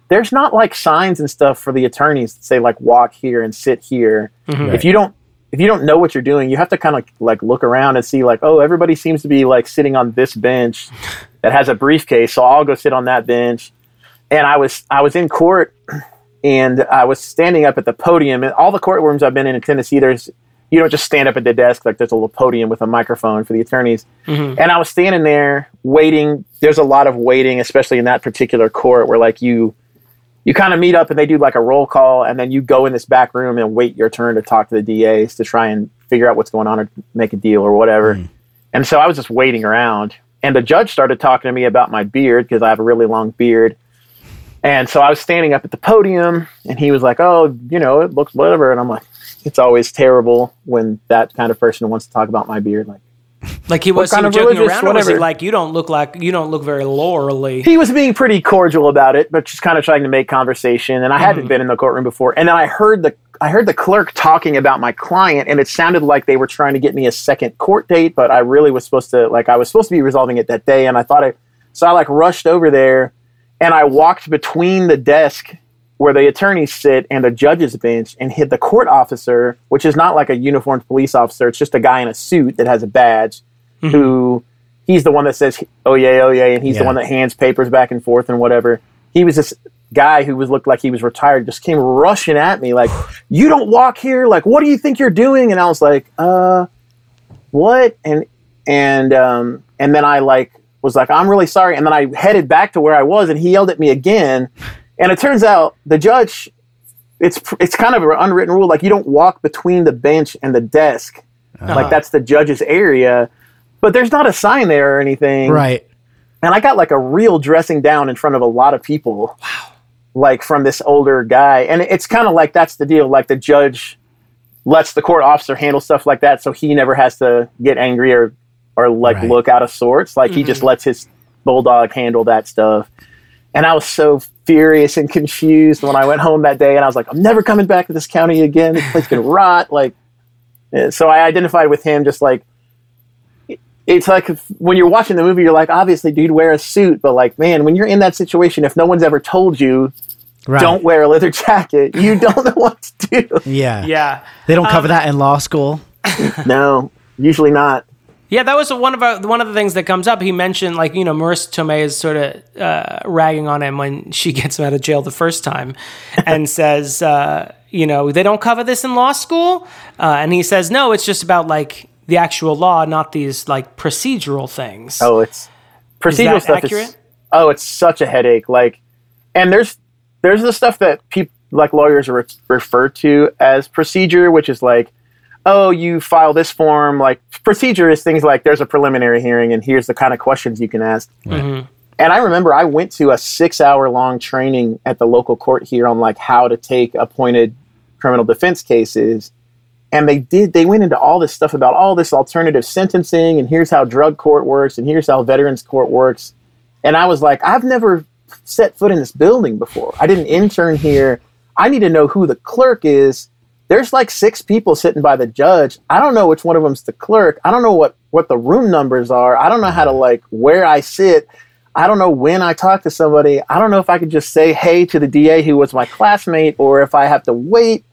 there's not like signs and stuff for the attorneys that say like walk here and sit here. If you don't if you don't know what you're doing, you have to kind of like look around and see like, oh, everybody seems to be like sitting on this bench that has a briefcase, so I'll go sit on that bench. And I was I was in court and I was standing up at the podium and all the courtrooms I've been in in Tennessee, there's you don't just stand up at the desk like there's a little podium with a microphone for the attorneys. Mm-hmm. And I was standing there waiting. There's a lot of waiting, especially in that particular court where like you you kind of meet up and they do like a roll call and then you go in this back room and wait your turn to talk to the DAs to try and figure out what's going on or make a deal or whatever. Mm. And so I was just waiting around and the judge started talking to me about my beard because I have a really long beard. And so I was standing up at the podium and he was like, "Oh, you know, it looks whatever." And I'm like, "It's always terrible when that kind of person wants to talk about my beard like Like he was kind of joking around, or was he whatever. like, you don't look like you don't look very laurely? he was being pretty cordial about it, but just kind of trying to make conversation. And I hadn't mm-hmm. been in the courtroom before. And then I heard the I heard the clerk talking about my client, and it sounded like they were trying to get me a second court date, but I really was supposed to like I was supposed to be resolving it that day, and I thought I so I like rushed over there, and I walked between the desk where the attorneys sit and the judge's bench, and hit the court officer, which is not like a uniformed police officer; it's just a guy in a suit that has a badge, who he's the one that says oh yeah oh yeah, and he's Yeah. the one that hands papers back and forth and whatever. He was this guy who was looked like he was retired, just came rushing at me like, *sighs* "You don't walk here! Like, what do you think you're doing?" And I was like, "Uh, what?" And and um and then I like was like, "I'm really sorry." And then I headed back to where I was, and he yelled at me again. And it turns out the judge, it's it's kind of an unwritten rule, like you don't walk between the bench and the desk, uh-huh. like that's the judge's area. But there's not a sign there or anything, Right. and I got like a real dressing down in front of a lot of people. Wow. Like from this older guy. And it's kind of like that's the deal. Like the judge lets the court officer handle stuff like that so he never has to get angry or, or like Right. look out of sorts. Like he just mm-hmm. lets his bulldog handle that stuff. And I was so furious and confused when I went home that day and I was like, I'm never coming back to this county again. This place can *laughs* rot. Like, eh, so I identified with him just like, it's like if- when you're watching the movie, you're like, obviously, dude, wear a suit. But like, man, when you're in that situation, if no one's ever told you, Right. don't wear a leather jacket, you *laughs* don't know what to do. Yeah. Yeah. They don't cover Um, that in law school. *laughs* no, usually not. Yeah, that was one of our, one of the things that comes up. He mentioned like you know Marisa Tomei is sort of uh, ragging on him when she *laughs* gets him out of jail the first time, and *laughs* says uh, you know they don't cover this in law school, uh, and he says no, it's just about like the actual law, not these like procedural things. Oh, it's procedural that stuff is oh, it's such a headache. Like, and there's there's the stuff that people like lawyers re- refer to as procedure, which is like, oh, you file this form. Like, procedure is things like there's a preliminary hearing, and here's the kind of questions you can ask. Mm-hmm. And I remember I went to a six hour long training at the local court here on like how to take appointed criminal defense cases. And they did, they went into all this stuff about all this alternative sentencing, and here's how drug court works, and here's how veterans court works. And I was like, I've never set foot in this building before. I didn't intern here. I need to know who the clerk is. There's like six people sitting by the judge. I don't know which one of them's the clerk. I don't know what what the room numbers are. I don't know how to like where I sit. I don't know when I talk to somebody. I don't know if I could just say hey to the DA who was my classmate or if I have to wait.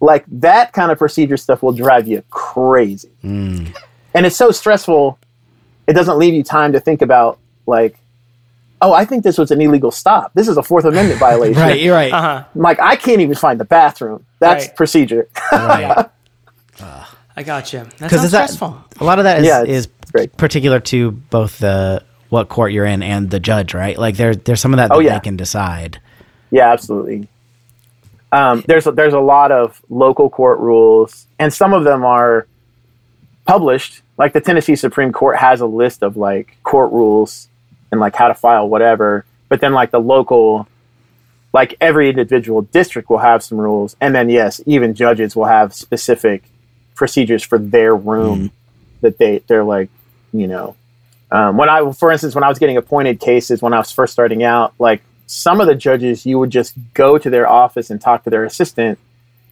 Like that kind of procedure stuff will drive you crazy. Hmm. And it's so stressful. It doesn't leave you time to think about like oh, I think this was an illegal stop. This is a Fourth Amendment *laughs* violation. Right. You're right. Uh-huh. I'm like, I can't even find the bathroom. That's Right. procedure. Right. *laughs* I got you. That Because sounds that stressful. a lot of that is, Yeah, is great. particular to both the what court you're in and the judge, right? Like there there's some of that that Oh, yeah. they can decide. yeah, absolutely. Um, there's a, there's a lot of local court rules, and some of them are published. Like the Tennessee Supreme Court has a list of like court rules and like how to file whatever. But then like the local, like every individual district will have some rules, and then yes, even judges will have specific procedures for their room that they they're like, you know, um, when I, for instance, when I was getting appointed cases when I was first starting out, like some of the judges, you would just go to their office and talk to their assistant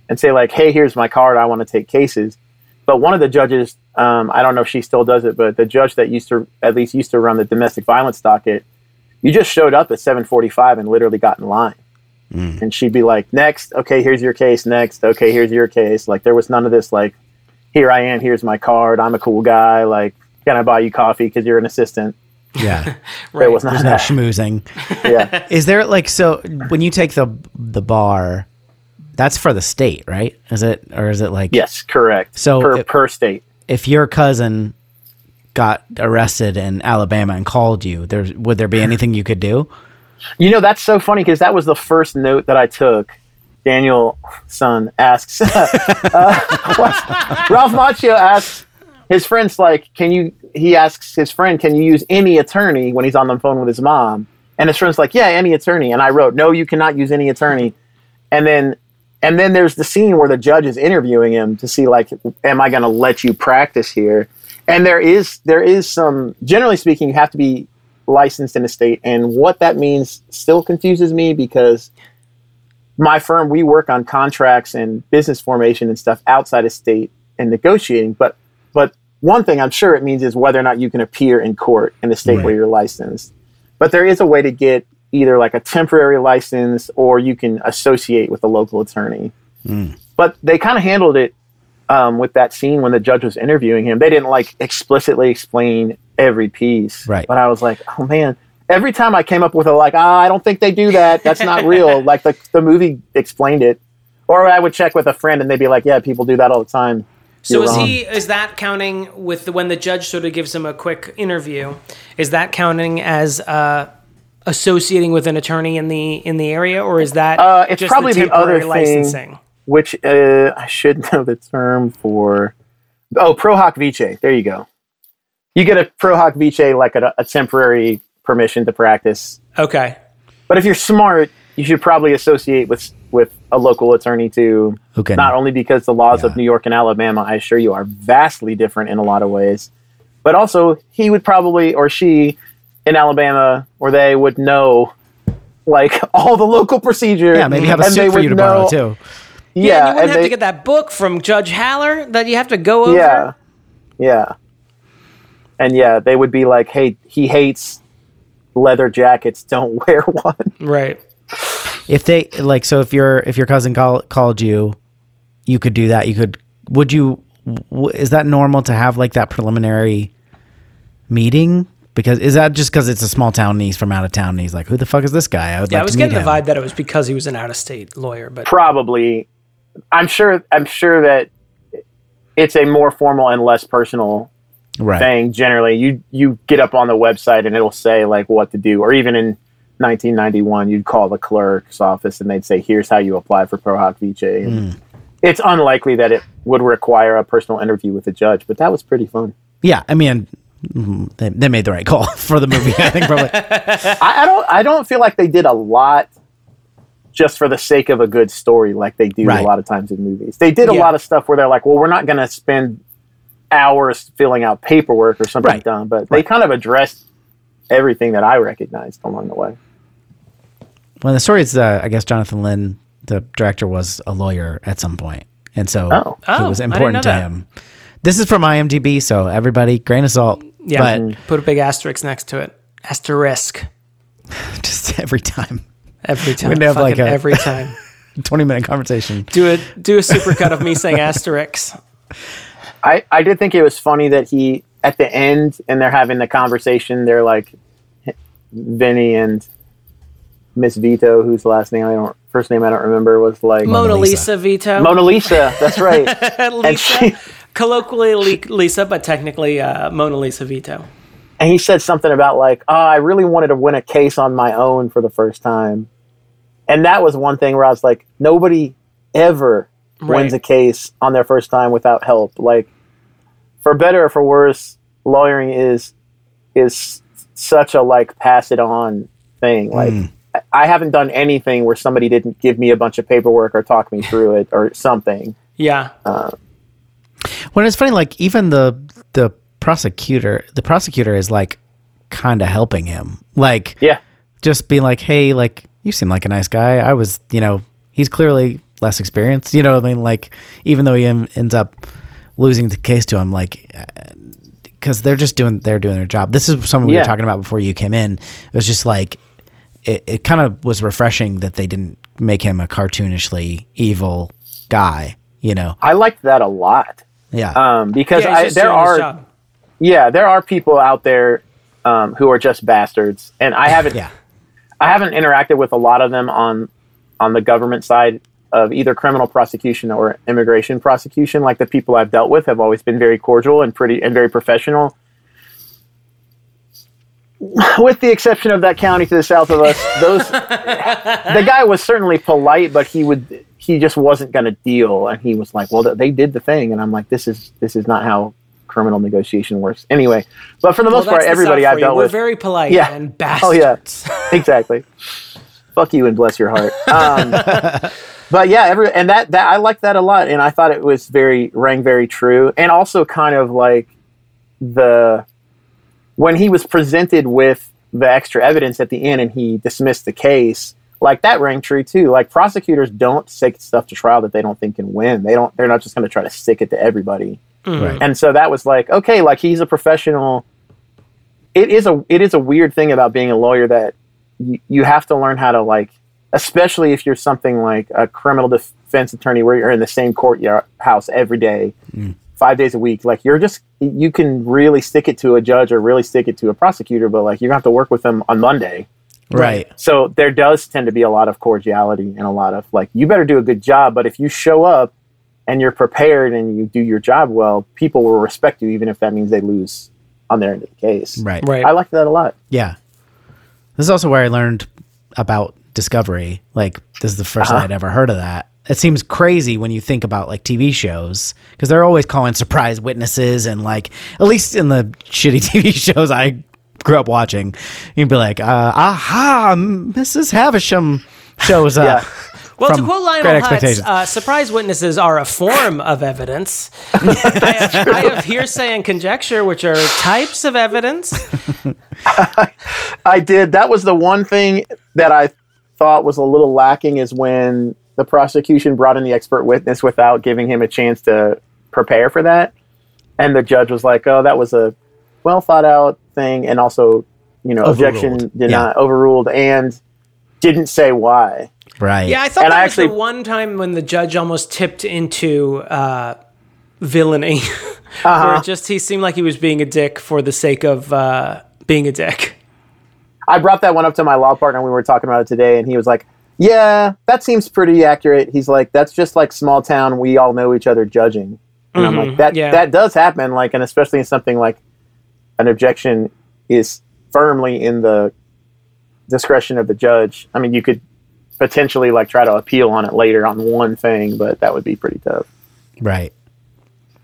and say like, "Hey, here's my card. I want to take cases." But one of the judges, um, I don't know if she still does it, but the judge that used to at least used to run the domestic violence docket, you just showed up at 7:45 and literally got in line. And she'd be like, "Next, okay, here's your case. Next, okay, here's your case." Like there was none of this like, "Here I am. Here's my card. I'm a cool guy. Like, can I buy you coffee because you're an assistant?" Yeah. *laughs* right. There was not There's no that. schmoozing. yeah. *laughs* Is there like so when you take the the bar, that's for the state, right? Is it or is it like Yes, correct. So per, it- per state. if your cousin got arrested in Alabama and called you, there would there be *laughs* anything you could do? You know, that's so funny because that was the first note that I took. Daniel San asks, *laughs* uh, Ralph Macchio asks his friends, like, can you, he asks his friend, can you use any attorney when he's on the phone with his mom? And his friend's like, yeah, any attorney. And I wrote, no, you cannot use any attorney. And then, and then there's the scene where the judge is interviewing him to see, like, am I going to let you practice here? And there is, there is some, generally speaking, you have to be licensed in a state and what that means still confuses me because my firm we work on contracts and business formation and stuff outside of state and negotiating. But but one thing I'm sure it means is whether or not you can appear in court in the state Right. where you're licensed. But there is a way to get either like a temporary license or you can associate with a local attorney. But they kind of handled it um, with that scene when the judge was interviewing him. They didn't like explicitly explain every piece. Right. But I was like, oh man. Every time I came up with a like, ah, I don't think they do that. That's not real. *laughs* like the the movie explained it, or I would check with a friend and they'd be like, yeah, people do that all the time. So You're is wrong. he is that counting with the, when the judge sort of gives him a quick interview? Is that counting as uh, associating with an attorney in the in the area, or is that Uh, it's just probably the temporary other thing. licensing? which uh, I should *laughs* know the term for. Oh, pro hac vice. There you go. You get a pro hac vice like a, a temporary permission to practice. Okay, But if you're smart, you should probably associate with with a local attorney too. Okay. Not only because the laws of New York and Alabama, I assure you, are vastly different in a lot of ways, but also he would probably or she in Alabama or they would know like *laughs* all the local procedure. Yeah, maybe have a and suit for would you to borrow know- too. yeah, Yeah, and you wouldn't and have they- to get that book from Judge Haller that you have to go over. Yeah. Yeah. And yeah, they would be like, hey, he hates leather jackets. Don't *laughs* wear one. right. If they like, so if your if your cousin call, called you, you could do that. You could. Would you? W- is that normal to have like that preliminary meeting? Because is that just because it's a small town and he's from out of town and he's like, who the fuck is this guy? I would Yeah, like I was to getting meet the him. vibe that it was because he was an out of state lawyer, but Probably. I'm sure. I'm sure that it's a more formal and less personal right? thing. Generally, you you get up on the website and it'll say like what to do, or even in 1991, you'd call the clerk's office and they'd say, "Here's how you apply for Pro Hac Vice." And It's unlikely that it would require a personal interview with a judge, but that was pretty fun. Yeah, I mean, mm, they, they made the right call *laughs* for the movie. I think probably. *laughs* I, I don't I don't feel like they did a lot just for the sake of a good story like they do Right. a lot of times in movies. They did a lot of stuff where they're like, well, we're not going to spend hours filling out paperwork or something Right. dumb, but they Right. kind of addressed everything that I recognized along the way. Well, the story is, uh, I guess Jonathan Lynn, the director, was a lawyer at some point, and so Oh. it Oh, was important know to that. him. This is from IMDb, so everybody, grain of salt. yeah, but mm-hmm. put a big asterisk next to it. Asterisk *laughs* just every time, every time. gonna have, like, a- every *laughs* time. twenty minute conversation. Do a do a supercut of me saying asterisk. I, I did think it was funny that he at the end and they're having the conversation, they're like Vinny and Miss Vito, whose last name I don't first name I don't remember, was like Mona Lisa. Lisa Vito. Mona Lisa. That's right. *laughs* Lisa. she- Colloquially Lisa, but technically uh, Mona Lisa Vito. and he said something about like, "Oh, I really wanted to win a case on my own for the first time," and that was one thing where I was like, nobody ever wins a case on their first time without help. Like, for better or for worse, lawyering is is such a like pass it on thing. Hmm. Like, I- I haven't done anything where somebody didn't give me a bunch of paperwork or talk me through it or something. Yeah. Um, When it's funny, like even the the prosecutor, the prosecutor is like kind of helping him, like Yeah. just being like, "Hey, like you seem like a nice guy. I was, you know, he's clearly less experienced. You know, what I mean, like even though he en- ends up losing the case to him, like uh, because they're just doing they're doing their job. This is something we Yeah. were talking about before you came in. It was just like it, it kind of was refreshing that they didn't make him a cartoonishly evil guy. You know, I liked that a lot. Yeah, Um, because Yeah, I, there are job. yeah, there are people out there um, who are just bastards, and I haven't yeah. I haven't interacted with a lot of them on on the government side of either criminal prosecution or immigration prosecution. Like the people I've dealt with have always been very cordial and pretty and very professional. With the exception of that county to the south of us, those *laughs* the guy was certainly polite, but he would he just wasn't going to deal, and he was like, "Well, they did the thing," and I'm like, "This is this is not how criminal negotiation works." Anyway, but for the Well, most part, the everybody I've you. dealt We're with, very polite Yeah. and *laughs* Oh bastards. yeah, *laughs* exactly. Fuck you and bless your heart. Um, *laughs* but yeah, every and that that I liked that a lot, and I thought it was very rang very true, and also kind of like the when he was presented with the extra evidence at the end, and he dismissed the case. Like that rang true too. Like prosecutors don't stick stuff to trial that they don't think can win. They don't. They're not just going to try to stick it to everybody. Mm-hmm. Right. And so that was like, okay, like he's a professional. It is a it is a weird thing about being a lawyer that you, you have to learn how to like, especially if you're something like a criminal defense attorney where you're in the same courtyard house every day, mm. five days a week. Like you're just you can really stick it to a judge or really stick it to a prosecutor, but like you're gonna have to work with them on Monday. Right. So there does tend to be a lot of cordiality and a lot of like, you better do a good job. But if you show up and you're prepared and you do your job well, people will respect you, even if that means they lose on their end of the case. Right. Right. I like that a lot. Yeah. This is also where I learned about Discovery. Like, this is the 1st Uh-huh. time I'd ever heard of that. It seems crazy when you think about like TV shows because they're always calling surprise witnesses and like at least in the shitty *laughs* TV shows I grew up watching, you'd be like, uh, "Aha, Mrs. Havisham shows up." Yeah. Well, to quote Lionel Hutz, uh, surprise witnesses are a form of evidence. *laughs* I, have, I have hearsay and conjecture, which are types of evidence. *laughs* I did. That was the one thing that I thought was a little lacking is when the prosecution brought in the expert witness without giving him a chance to prepare for that. And the judge was like, oh, that was a well thought out thing. And also, you know, objection Overruled. did Yeah. not overruled and didn't say why. Right. Yeah, I thought And that I was the one time when the judge almost tipped into uh, villainy, *laughs* Uh-huh. where it just he seemed like he was being a dick for the sake of uh, being a dick. I brought that one up to my law partner. When we were talking about it today, and he was like, "Yeah, that seems pretty accurate." He's like, "That's just like small town. We all know each other judging." And I'm like, "That yeah. that does happen. Like, and especially in something like an objection is firmly in the discretion of the judge. I mean, you could potentially like try to appeal on it later on one thing, but that would be pretty tough." Right.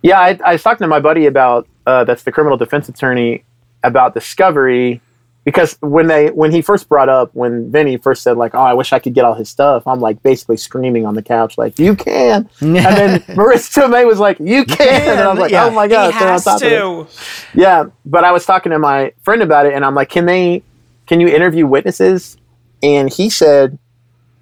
Yeah, I, I was talking to my buddy about uh, that's the criminal defense attorney about discovery because when they when he first brought up when Vinny first said like oh I wish I could get all his stuff I'm like basically screaming on the couch like you can and then *laughs* Marisa Tomei was like you can and I was like oh yeah. oh my god they're on has top of to. yeah but I was talking to my friend about it and I'm like can they can you interview witnesses and he said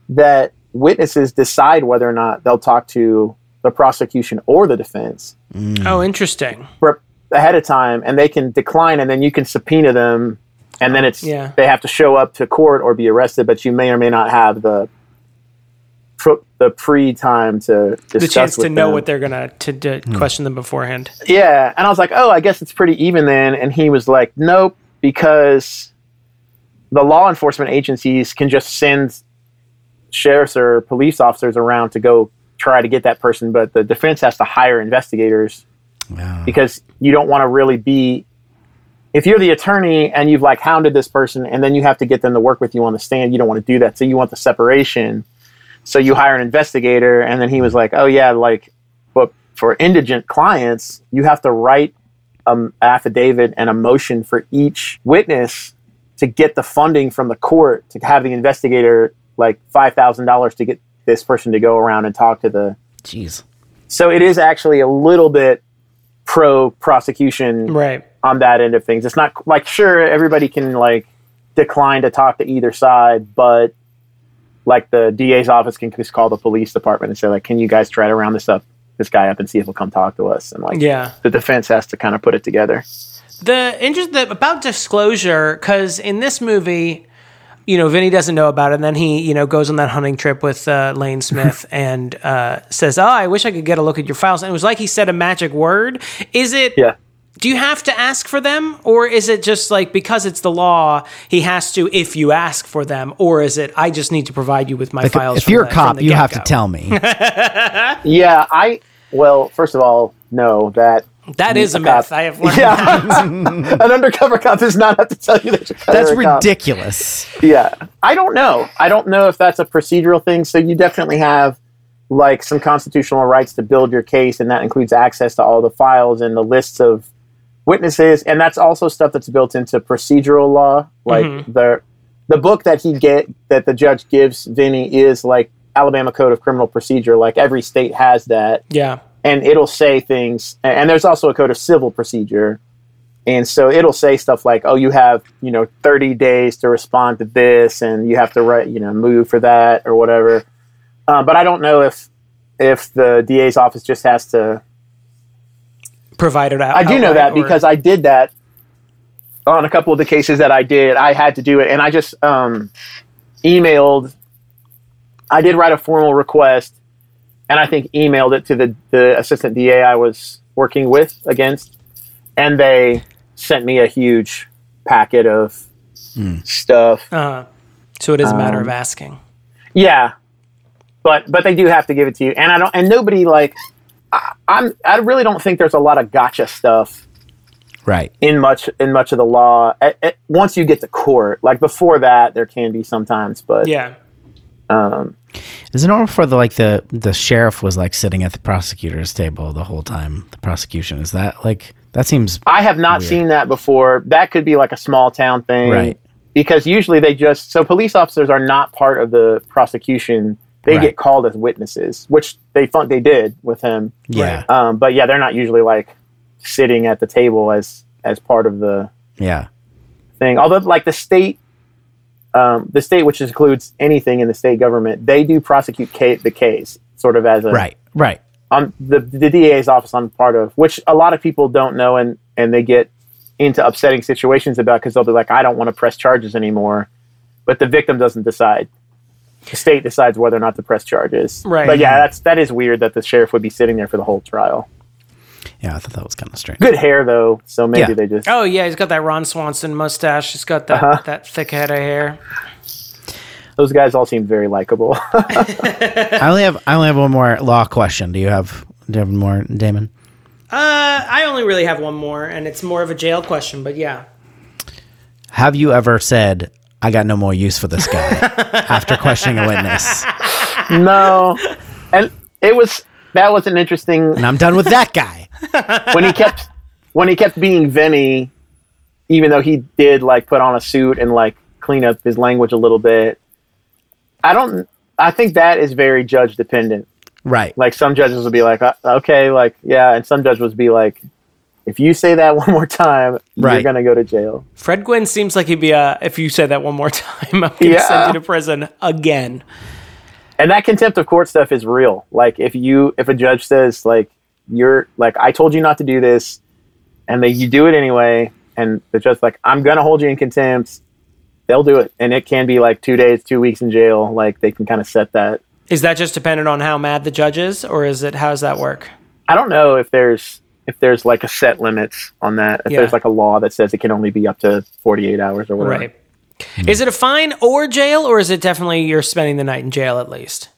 that witnesses decide whether or not they'll talk to the prosecution or the defense mm. Oh, interesting. rep- ahead of time and they can decline and then you can subpoena them and then it's Yeah. they have to show up to court or be arrested but you may or may not have the pr- the pre time to discuss The chance to with know what they're gonna to, to hmm. question them beforehand. yeah and i was like oh i guess it's pretty even then and he was like nope because the law enforcement agencies can just send sheriffs or police officers around to go try to get that person but the defense has to hire investigators Wow. because you don't want to really be if you're the attorney and you've like hounded this person and then you have to get them to work with you on the stand you don't want to do that so you want the separation so you hire an investigator and then he was like oh yeah like but for indigent clients you have to write an affidavit and a motion for each witness to get the funding from the court to have the investigator like $5000 to get this person to go around and talk to the Jeez. so it is actually a little bit pro prosecution Right. On that end of things. It's not like sure everybody can like decline to talk to either side, but like the DA's office can just call the police department and say like, "Can you guys try to round this up, this guy up, and see if he'll come talk to us?" And like, Yeah. the defense has to kind of put it together. The interest the, about disclosure, because in this movie, you know, Vinny doesn't know about it, and then he, you know, goes on that hunting trip with uh, Lane Smith *laughs* and uh, says, "Oh, I wish I could get a look at your files." And it was like he said a magic word. Is it? Yeah. Do you have to ask for them, or is it just like because it's the law, he has to if you ask for them, or is it I just need to provide you with my files? if from you're the- a from cop, the you have to tell me. *laughs* Yeah, I well, first of all, no that That is a cop. myth. I have learned. yeah, *laughs* *laughs* an undercover cop does not have to tell you that you're That's a cop. ridiculous. Yeah. I don't know. I don't know if that's a procedural thing. So you definitely have like some constitutional rights to build your case, and that includes access to all the files and the lists of witnesses. And that's also stuff that's built into procedural law. Like the the book that he get that the judge gives Vinny is like Alabama Code of Criminal Procedure. Like every state has that yeah. and it'll say things and there's also a code of civil procedure and so it'll say stuff like, "Oh, you have you know 30 days to respond to this, and you have to write you know move for that or whatever." Uh, but I don't know if if the DA's office just has to Provided out. I do know that or- because I did that on a couple of the cases that I did. I had to do it, and I just um, emailed. I did write a formal request, and I think emailed it to the the assistant DA I was working with against, and they sent me a huge packet of stuff. Uh, so it is a matter Um, of asking. Yeah, but but they do have to give it to you, and I don't. And nobody like. I, I'm. I really don't think there's a lot of gotcha stuff Right. in much in much of the law. At, at- once you get to court, like before that, there can be sometimes, but Yeah. um, Is it normal for the like the the sheriff was like sitting at the prosecutor's table the whole time? The prosecution is that like that seems I have not Weird. seen that before. That could be like a small town thing, Right. Because usually they just so police officers are not part of the prosecution. They Right. get called as witnesses, which they thought they did with him. yeah Um, but yeah, they're not usually like sitting at the table as as part of the yeah thing. Although, like the state, um, the state, which includes anything in the state government, they do prosecute ca- the case, sort of as a right right on the the DA's office. I'm part of, which a lot of people don't know, and and they get into upsetting situations about because they'll be like, I don't want to press charges anymore, but the victim doesn't decide. The state decides whether or not to press charges. Right. But yeah, that's that is weird that the sheriff would be sitting there for the whole trial. yeah I thought that was kind of strange. Good hair though, so maybe Yeah. they just Oh yeah, he's got that Ron Swanson mustache. He's got that Uh-huh. that thick head of hair. those guys all seem very likable. *laughs* *laughs* I only have I only have one more law question. Do you have do you have more, Damon? Uh, I only really have one more, and it's more of a jail question. But yeah, Have you ever said I got no more use for this guy after questioning a witness, no, and it was that was an interesting and I'm done with that guy? when he kept when he kept being Vinny, even though he did like put on a suit and like clean up his language a little bit. I don't. I think that is very judge dependent. Right. Like some judges will be like, uh, okay, like yeah, and some judges will be like, if you say that *laughs* one more time, you're gonna go to jail. Fred Gwynne seems like he'd be uh If you say that one more *laughs* time, I'm gonna Yeah. send you to prison again. And that contempt of court stuff is real. Like if you if a judge says like you're like I told you not to do this, and then you do it anyway, and the judge's like I'm gonna hold you in contempt, they'll do it, and it can be like two days, two weeks in jail. Like they can kind of set that. Is that just dependent on how mad the judge is, or is it how does that work? I don't know if there's if there's like a set limits on that. If Yeah. there's like a law that says it can only be up to 48 hours or whatever. Right. Is it a fine or jail, or is it definitely you're spending the night in jail at least?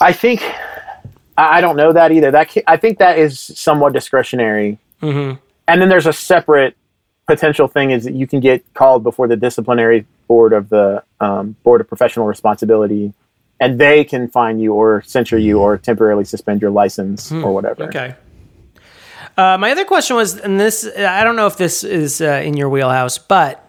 I think I don't know that either. That I think that is somewhat discretionary. Mm-hmm. And then there's a separate potential thing is that you can get called before the disciplinary board of the um, board of professional responsibility, and they can fine you or censure you or temporarily suspend your license or whatever. Okay. Uh, my other question was, and this I don't know if this is uh, in your wheelhouse, but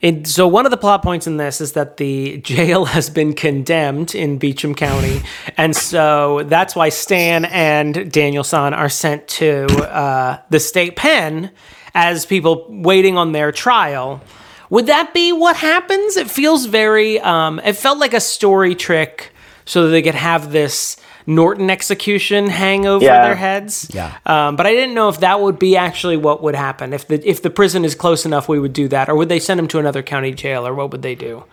it, so one of the plot points in this is that the *laughs* jail has been condemned in Beechum County, and so that's why Stan and Daniel San are sent to uh, the state pen as people waiting on their trial. Would that be what happens? It feels very. Um, it felt like a story trick, so that they could have this Norton execution hang over Yeah. their heads. Yeah. Um, but I didn't know if that would be actually what would happen. If the if the prison is close enough, we would do that, or would they send him to another county jail, or what would they do?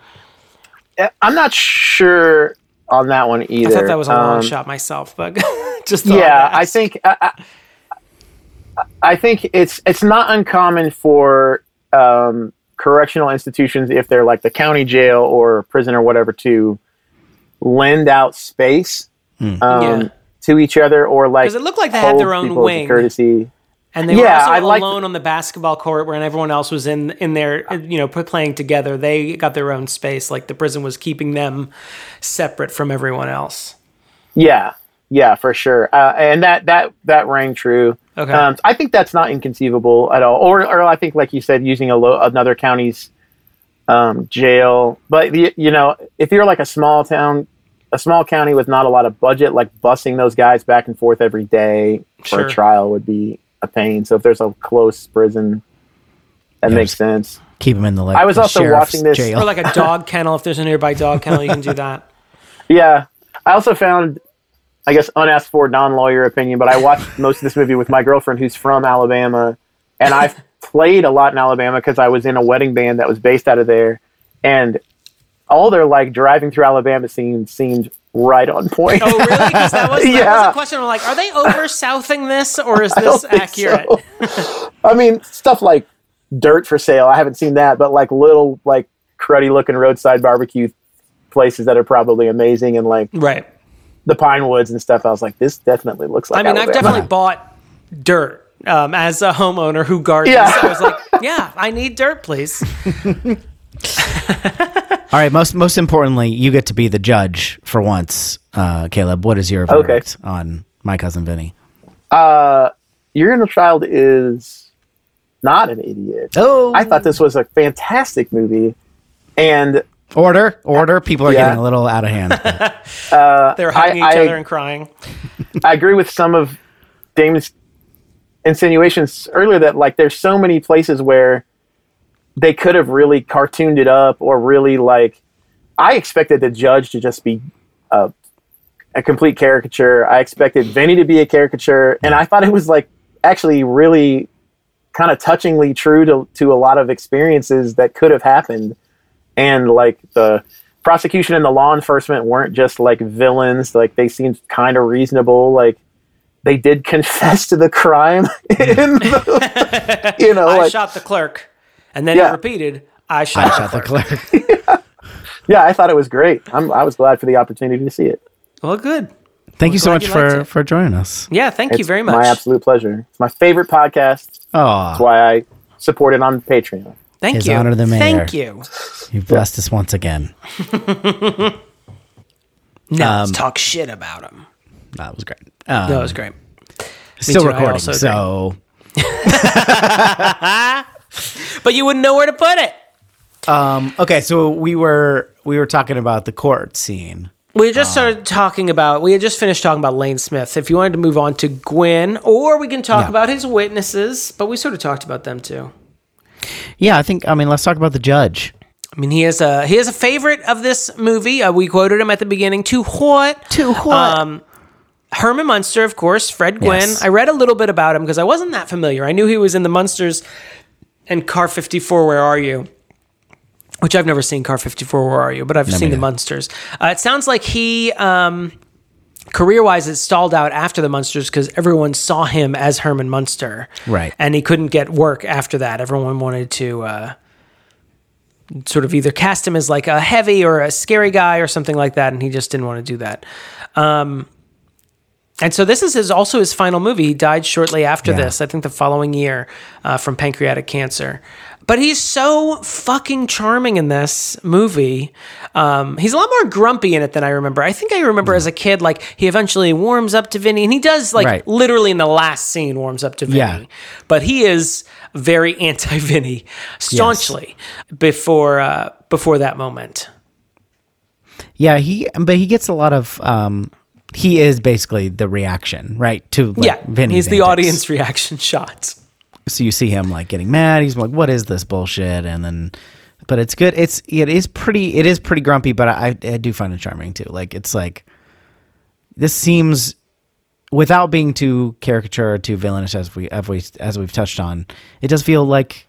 I'm not sure on that one either. I thought that was a long Um, shot myself, but *laughs* just thought yeah I'd i ask. think I, I, I think it's it's not uncommon for um, correctional institutions if they're like the county jail or prison or whatever to lend out space um, Yeah. to each other or like 'Cause it looked like they had their own people wing. courtesy And they were also I alone on the basketball court, where everyone else was in in there, you know, playing together. They got their own space. Like the prison was keeping them separate from everyone else. yeah yeah for sure uh, and that that that rang true Okay. um, i think that's not inconceivable at all or or i think like you said using a lo- another county's um, jail but the, you know if you're like a small town a small county with not a lot of budget like busing those guys back and forth every day for Sure. a trial would be a pain. So if there's a close prison, that Yeah, makes just- sense. Keep him in the like. I was the also watching this- jail. Or like a dog kennel. If there's a nearby dog kennel, you can do that. *laughs* *laughs* Yeah, I also found, I guess, unasked for non-lawyer opinion, but I watched *laughs* most of this movie with my girlfriend who's from Alabama, and I've played a lot in Alabama because I was in a wedding band that was based out of there, and all their like driving through Alabama scenes seemed right on point. Oh, really? Because that was, that Yeah. was a question. I'm like, are they over southing this, or is *laughs* this think accurate? so. I mean, stuff like dirt for sale. I haven't seen that, but like little like cruddy looking roadside barbecue places that are probably amazing, and like Right. the pine woods and stuff. I was like, this definitely looks like. I mean, I've definitely bought dirt um, as a homeowner who gardens. Yeah. I was like, yeah, I need dirt, please. *laughs* *laughs* All right. Most most importantly, you get to be the judge for once, uh, Caleb. What is your verdict on my cousin Vinny? Uh, Your Inner Child is not an idiot. Oh, I thought this was a fantastic movie, and order order. People are Yeah. getting a little out of hand. *laughs* They're hugging I- each I- other and crying. I agree with some of Damon's insinuations earlier that like there's so many places where they could have really cartooned it up or really like I expected the judge to just be a, a complete caricature. I expected Vinny to be a caricature, and I thought it was like actually really kind of touchingly true to to a lot of experiences that could have happened, and like the prosecution and the law enforcement weren't just like villains; like they seemed kind of reasonable. Like they did *laughs* confess to the crime, *laughs* in the, *laughs* you know, I like shot the clerk. And then Yeah. it repeated, I shot, I the shot the clerk. clerk. *laughs* *laughs* yeah, I thought it was great. I'm, I was glad for the opportunity to see it. Well, good. Thank you so much you for for joining us. Yeah, thank you very much. My absolute pleasure. It's my favorite podcast. Oh, That's why I support it on Patreon. Thank His you. honor the mayor. Thank you. you've blessed us once again. *laughs* Now Um, let's talk shit about him. That was great. Um, That was great. still too, recording, also so But you wouldn't know where to put it. okay. So we were we were talking about the court scene. We just started talking about, we had just finished talking about Lane Smith. If you wanted to move on to Gwen, or we can talk Yeah. about his witnesses, but we sort of talked about them too. Yeah, I think. I mean, let's talk about the judge. I mean, he is a he is a favorite of this movie. Uh, we quoted him at the beginning. To what? To what? Um, Herman Munster, of course. Fred Gwynne. Yes. I read a little bit about him because I wasn't that familiar. I knew he was in the Munsters and Car 54. Where are you? Which I've never seen Car 54. Where are you? But I've seen the. Munsters. Uh, it sounds like he. Um, Career wise, it stalled out after the Munsters because everyone saw him as Herman Munster. Right. And he couldn't get work after that. Everyone wanted to uh, sort of either cast him as like a heavy or a scary guy or something like that, and he just didn't want to do that. Um, and so this is his, also his final movie. He died shortly after Yeah. this, I think the following year, uh, from pancreatic cancer. But he's so fucking charming in this movie. Um, he's a lot more grumpy in it than I remember. I think I remember as a kid, like he eventually warms up to Vinny, and he does like Right. literally in the last scene warms up to Vinny. Yeah. But he is very *laughs* anti Vinny staunchly before uh, before that moment. Yeah, he. But he gets a lot of. um He is basically the reaction, right? To like, yeah, Vinny's he's the antics. audience *laughs* reaction shots. so you see him like getting mad. He's like, "What is this bullshit?" And then, but it's good. It's it is pretty. It is pretty grumpy, but I I do find it charming too. Like it's like this seems without being too caricature or too villainous as we as we as we've touched on. It does feel like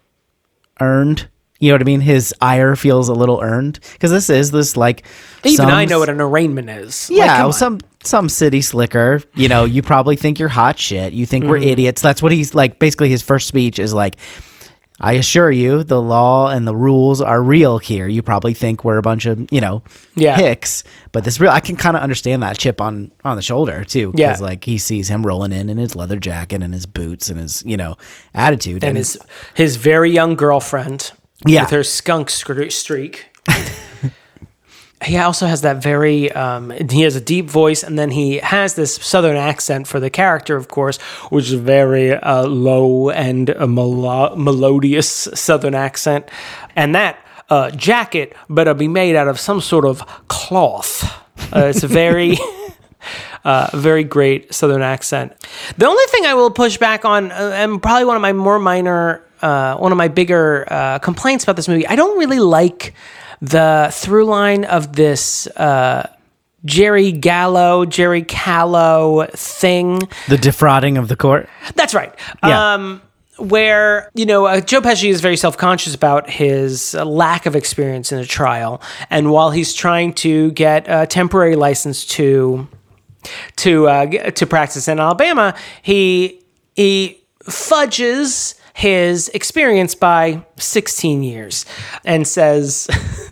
earned. You know what I mean? His ire feels a little earned because this is this like Even I know what an arraignment is. Yeah, on. some some city slicker. You know, you probably think you're hot shit. You think Mm-hmm. we're idiots. That's what he's like. Basically, his first speech is like, "I assure you, the law and the rules are real here. You probably think we're a bunch of you know Yeah. hicks, but this real. I can kind of understand that chip on on the shoulder too, Yeah. because like he sees him rolling in in his leather jacket and his boots and his you know attitude and his his very young girlfriend Yeah. with her skunk streak. He also has that very um, he has a deep voice and then he has this southern accent for the character of course which is very uh, low and melo- melodious southern accent and that uh, jacket better be made out of some sort of cloth uh, it's a very *laughs* Uh, very great Southern accent. The only thing I will push back on, uh, and probably one of my more minor, uh, one of my bigger uh, complaints about this movie, I don't really like the through line of this. Uh, Jerry Gallo, Jerry Callow thing. The defrauding of the court. That's right. Yeah. Um, where you know uh, Joe Pesci is very self-conscious about his uh, lack of experience in a trial, and while he's trying to get a temporary license to to uh, to practice in Alabama, he he fudges his experience by 16 years and says. *laughs*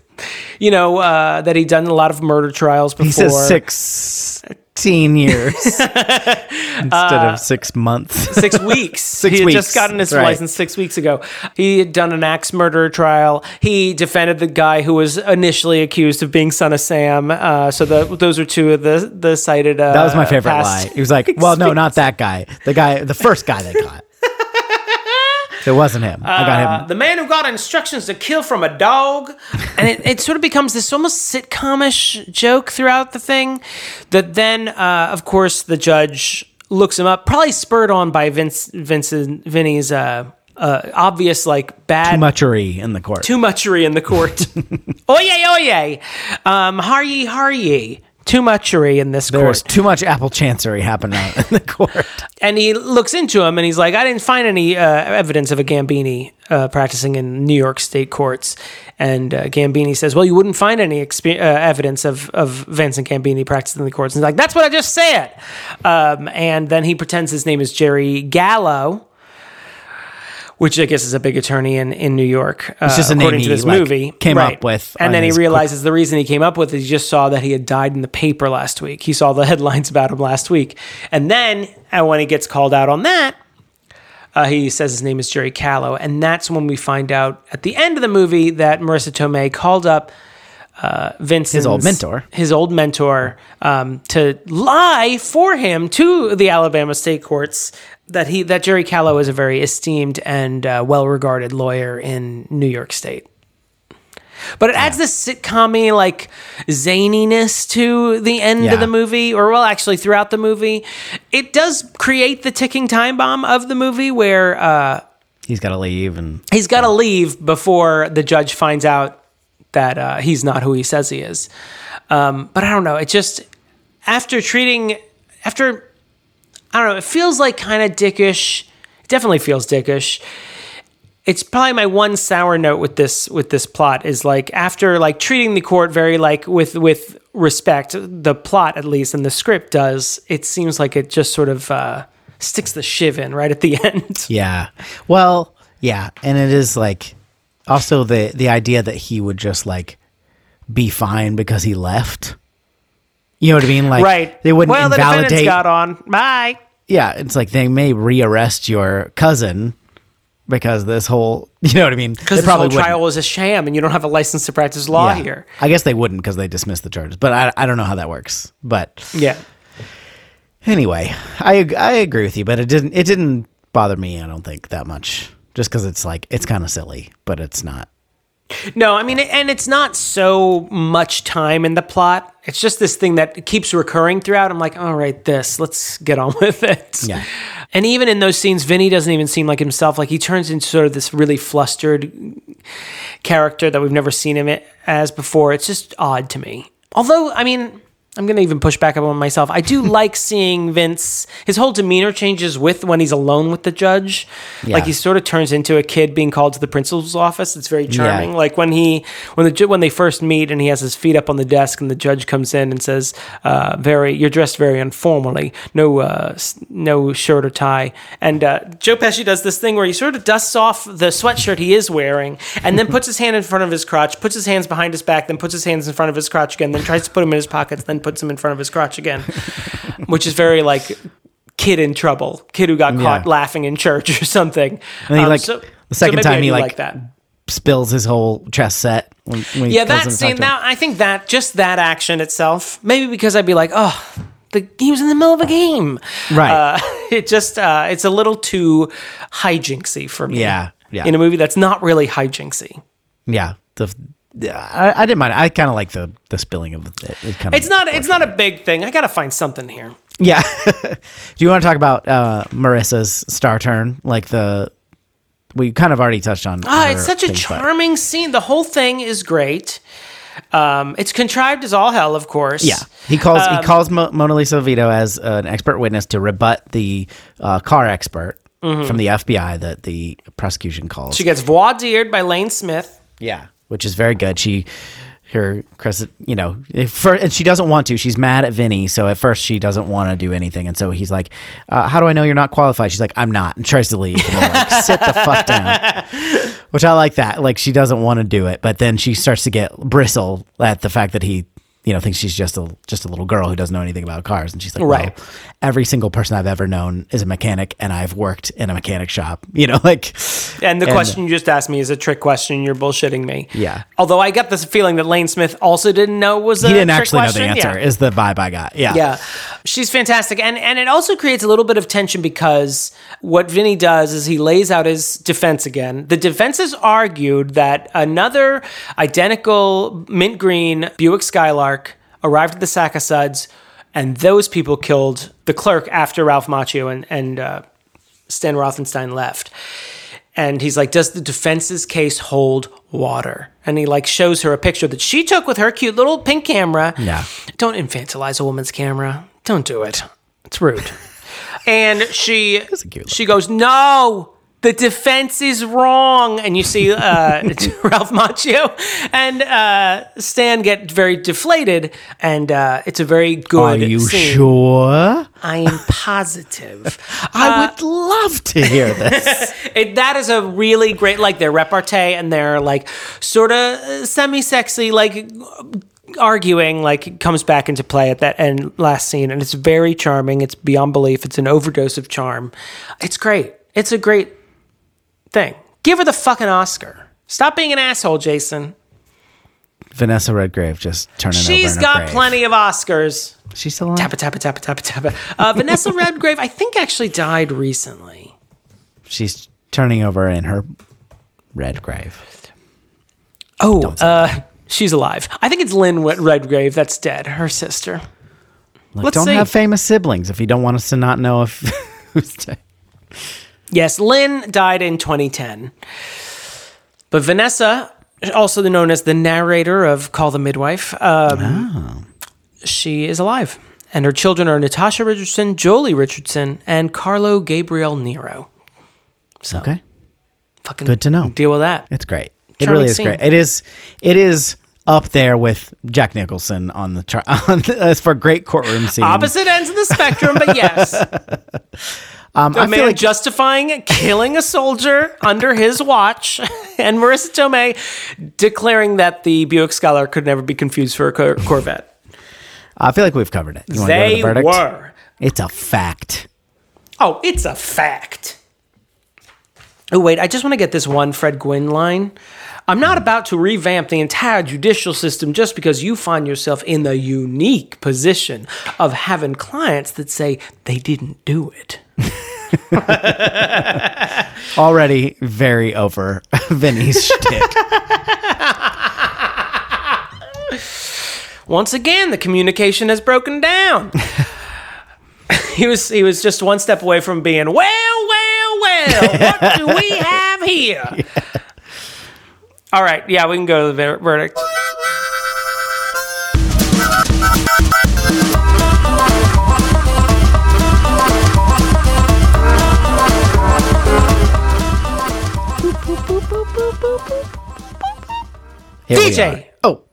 You know uh, that he'd done a lot of murder trials before. He says 16 years *laughs* instead of six months. six weeks. Six *laughs* he had weeks, just gotten his right. license six weeks ago. He had done an axe murder trial. He defended the guy who was initially accused of being son of Sam. Uh, so the, those are two of the the cited. Uh, That was my favorite lie. He was like, *laughs* "Well, no, not that guy. The guy, the first guy they got. It wasn't him. I got Uh, him. the man who got instructions to kill from a dog. And it, it sort of becomes this almost sitcomish joke throughout the thing. That then, uh, of course, the judge looks him up, probably spurred on by Vince, Vincent, Vinny's uh, uh, obvious like bad Too muchery in the court. too muchery in the court. *laughs* oye, oye. Um, har ye, har ye. Too muchery in this There's court. too much apple chancery happening *laughs* in the court. And he looks into him and he's like, I didn't find any uh, evidence of a Gambini uh, practicing in New York state courts. And uh, Gambini says, Well, you wouldn't find any expe- uh, evidence of, of Vincent Gambini practicing in the courts. And he's like, That's what I just said. Um, and then he pretends his name is Jerry Gallo. Which I guess is a big attorney in, in New York, uh, just according to this like, movie. came up with and then he realizes the reason he came up with it, he just saw that he had died in the paper last week. He saw the *laughs* headlines about him last week. And then uh, when he gets called out on that, uh, he says his name is Jerry Callow. And that's when we find out at the end of the movie that Marisa Tomei called up uh, Vincent's old mentor. his old mentor, um, to lie for him to the Alabama state courts that he that Jerry Callow is a very esteemed and uh, well regarded lawyer in New York State. But it adds this sitcom like zaniness to the end Yeah. of the movie, or well, actually throughout the movie. It does create the ticking time bomb of the movie where uh, He's got to leave, and he's got to leave before the judge finds out that uh, he's not who he says he is. Um, but I don't know. It just after treating after I don't know. It feels like kind of dickish. It definitely feels dickish. It's probably my one sour note with this with this plot is like after like treating the court very like with with respect. The plot at least and the script does. It seems like it just sort of uh, sticks the shiv in right at the *laughs* end. yeah. Well, yeah, and it is like also the the idea that he would just like be fine because he left. You know what I mean? Like, right. They wouldn't well, the defendants invalidate. got on. Bye. yeah, it's like they may rearrest your cousin because this whole, *laughs* you know what I mean? Because They this whole wouldn't. trial was a sham, and you don't have a license to practice law Yeah. here. I guess they wouldn't because they dismissed the charges, but I, I don't know how that works. But Yeah. anyway, I I agree with you, but it didn't it didn't bother me. I don't think that much, just because it's like it's kind of silly, but it's not. No, I mean, and it's not so much time in the plot. It's just this thing that keeps recurring throughout. I'm like, all right, this, let's get on *laughs* with it. Yeah. And even in those scenes, Vinny doesn't even seem like himself. Like he turns into sort of this really flustered character that we've never seen him as before. It's just odd to me. Although, I mean, I'm going to even push back up on myself. I do *laughs* like seeing Vince, his whole demeanor changes with when he's alone with the judge. Like he sort of turns into a kid being called to the principal's office. It's very charming. Yeah. Like when he, when the, when they first meet and he has his feet up on the desk and the judge comes in and says, uh, very, you're dressed very informally. No, uh, no shirt or tie. And, uh, Joe Pesci does this thing where he sort of dusts off the sweatshirt he is wearing and then puts his hand in front of his crotch, puts his hands behind his back, then puts his hands in front of his crotch again, then tries to put them in his pockets, then puts them in front of his crotch again, *laughs* which is very like kid in trouble, kid who got caught Yeah. laughing in church or something. And he Um, like so- the second maybe time he do like, that. spills his whole chest set. When, when Yeah, that scene. him. That I think that just that action itself, maybe because I'd be like, oh, the, he was in the middle of a game, Right. Uh, *laughs* it just uh, it's a little too hijinksy for me. Yeah, yeah. In a movie that's not really hijinksy. yeah, the I, I didn't mind. I kind of like the the spilling of it. it It's not. It's not a big thing. I gotta find something here. Yeah. *laughs* Do you want to talk about uh, Marisa's star turn? Like the we kind of already touched on. Ah, it's such a things, but- charming scene. The whole thing is great. Um, it's contrived as all hell, of course. Yeah, he calls Um, he calls Mo- Mona Lisa Vito as an expert witness to rebut the uh, car expert from the FBI that the prosecution calls. Mm-hmm. She gets voir dired by Lane Smith. Yeah, which is very good. She, her, Chris, you know, for, and she doesn't want to. She's mad at Vinny, so at first she doesn't want to do anything, and so he's like, uh, "How do I know you're not qualified?" She's like, "I'm not," and tries to leave. And like, Sit the fuck down. *laughs* Which I like that. Like she doesn't want to do it, but then she starts to get bristle at the fact that he. You know, thinks she's just a just a little girl who doesn't know anything about cars, and she's like, Right. "Well, every single person I've ever known is a mechanic, and I've worked in a mechanic shop." *laughs* You know, like, And the And- question you just asked me is a trick question. You're bullshitting me. Yeah. Although I got this feeling that Lane Smith also didn't know was a he didn't trick actually question. know the answer. Yeah. Is the vibe I got? Yeah, Yeah, she's fantastic, and and it also creates a little bit of tension because what Vinny does is he lays out his defense again. The defense has argued that another identical mint green Buick Skylark arrived at the sack suds, and those people killed the clerk after Ralph Macchio and and uh, Stan Rothenstein left. And he's like, "Does the defense's case hold water?" And he like shows her a picture that she took with her cute little pink camera. Yeah. Don't infantilize a woman's camera. Don't do it. It's rude. *laughs* and she she goes, "No, the defense is wrong." And you see uh, *laughs* Ralph Macchio and uh, Stan get very deflated, and uh, it's a very good. Are you scene. sure? I am positive. *laughs* I would love to hear this. *laughs* It, that is a really great, like their repartee and their like sort of semi-sexy, like arguing, like comes back into play at that end last scene, and it's very charming. It's beyond belief. It's an overdose of charm. It's great. It's a great thing. Give her the fucking Oscar. Stop being an asshole, Jason. Vanessa Redgrave just turning over. She's in a got plenty of Oscars. She's still on. Tappa tappa tappa tappa tappa. Uh, *laughs* Vanessa Redgrave, I think, actually died recently. She's turning over in her red grave. Oh, uh, she's alive. I think it's Lynn Redgrave that's dead. Her sister. Like, Let's don't see. have famous siblings if you don't want us to not know if *laughs* who's dead. Yes, Lynn died in 2010. But Vanessa, also known as the narrator of Call the Midwife, um, she is alive. And her children are Natasha Richardson, Joely Richardson, and Carlo Gabriel Nero. So, Okay, fucking good to know. deal with that. It's great. It really is scene. great. It is. It is up there with Jack Nicholson on the chart *laughs* as for great courtroom scene. Opposite ends of the spectrum, but yes. *laughs* Um, A I man feel like justifying killing a soldier under his watch, *laughs* and Marisa Tomei declaring that the Buick Skylark could never be confused for a Cor- Corvette. I feel like we've covered it. You want go to They the were. It's a fact. Oh, it's a fact. Oh, wait, I just want to get this one Fred Gwynne line. I'm not about to revamp the entire judicial system just because you find yourself in the unique position of having clients that say they didn't do it. *laughs* Already very over *laughs* Vinny's shtick. Once again, the communication has broken down. he was he was just one step away from being well, well, well. What do we have here? *laughs* All right, yeah, we can go to the ver- verdict. Here DJ. Oh,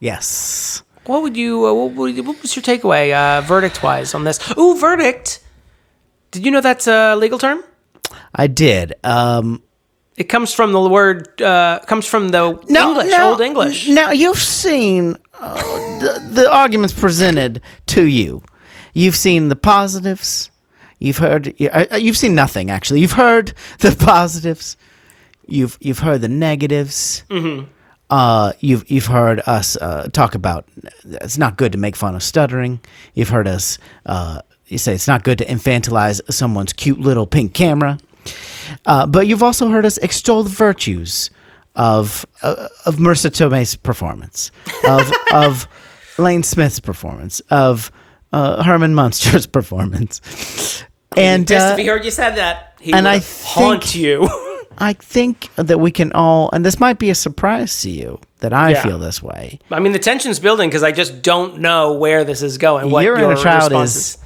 yes. What would you? Uh, what, would, what was your takeaway, uh, verdict wise, on this? Ooh, verdict. Did you know that's a legal term? I did. Um, It comes from the word. Uh, comes from the English, old English. Now you've seen uh, the, the arguments presented to you. You've seen the positives. You've heard. uh, You've seen nothing actually. You've heard the *laughs* positives. You've you've heard the negatives. Mm-hmm. Uh, you've you've heard us uh, talk about it's not good to make fun of stuttering. You've heard us uh, you say it's not good to infantilize someone's cute little pink camera. Uh, but you've also heard us extol the virtues of uh, of Marisa Tomei's performance, of *laughs* of Lane Smith's performance, of uh, Herman Munster's performance, and uh, if he heard you said that. He and would I haunt think- you. *laughs* I think that we can all, and this might be a surprise to you that I Yeah. feel this way. I mean, the tension's building because I just don't know where this is going. What Your your inner child response is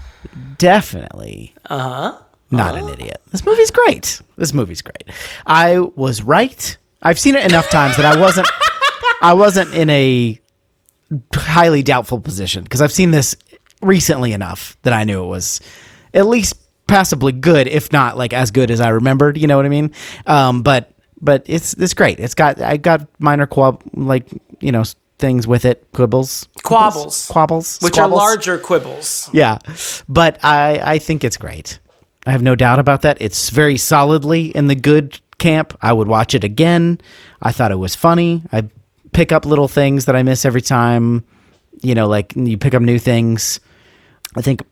definitely Uh-huh. not an idiot. This movie's great. This movie's great. I was right. I've seen it enough times that I wasn't. *laughs* I wasn't in a highly doubtful position because I've seen this recently enough that I knew it was at least passably good, if not like as good as I remembered. You know what I mean? Um, but but it's it's great. It's got I got minor quab like you know things with it quibbles Quabbles. quabbles which are larger quibbles. Yeah, but I I think it's great. I have no doubt about that. It's very solidly in the good camp. I would watch it again. I thought it was funny. I pick up little things that I miss every time. You know, like you pick up new things. I think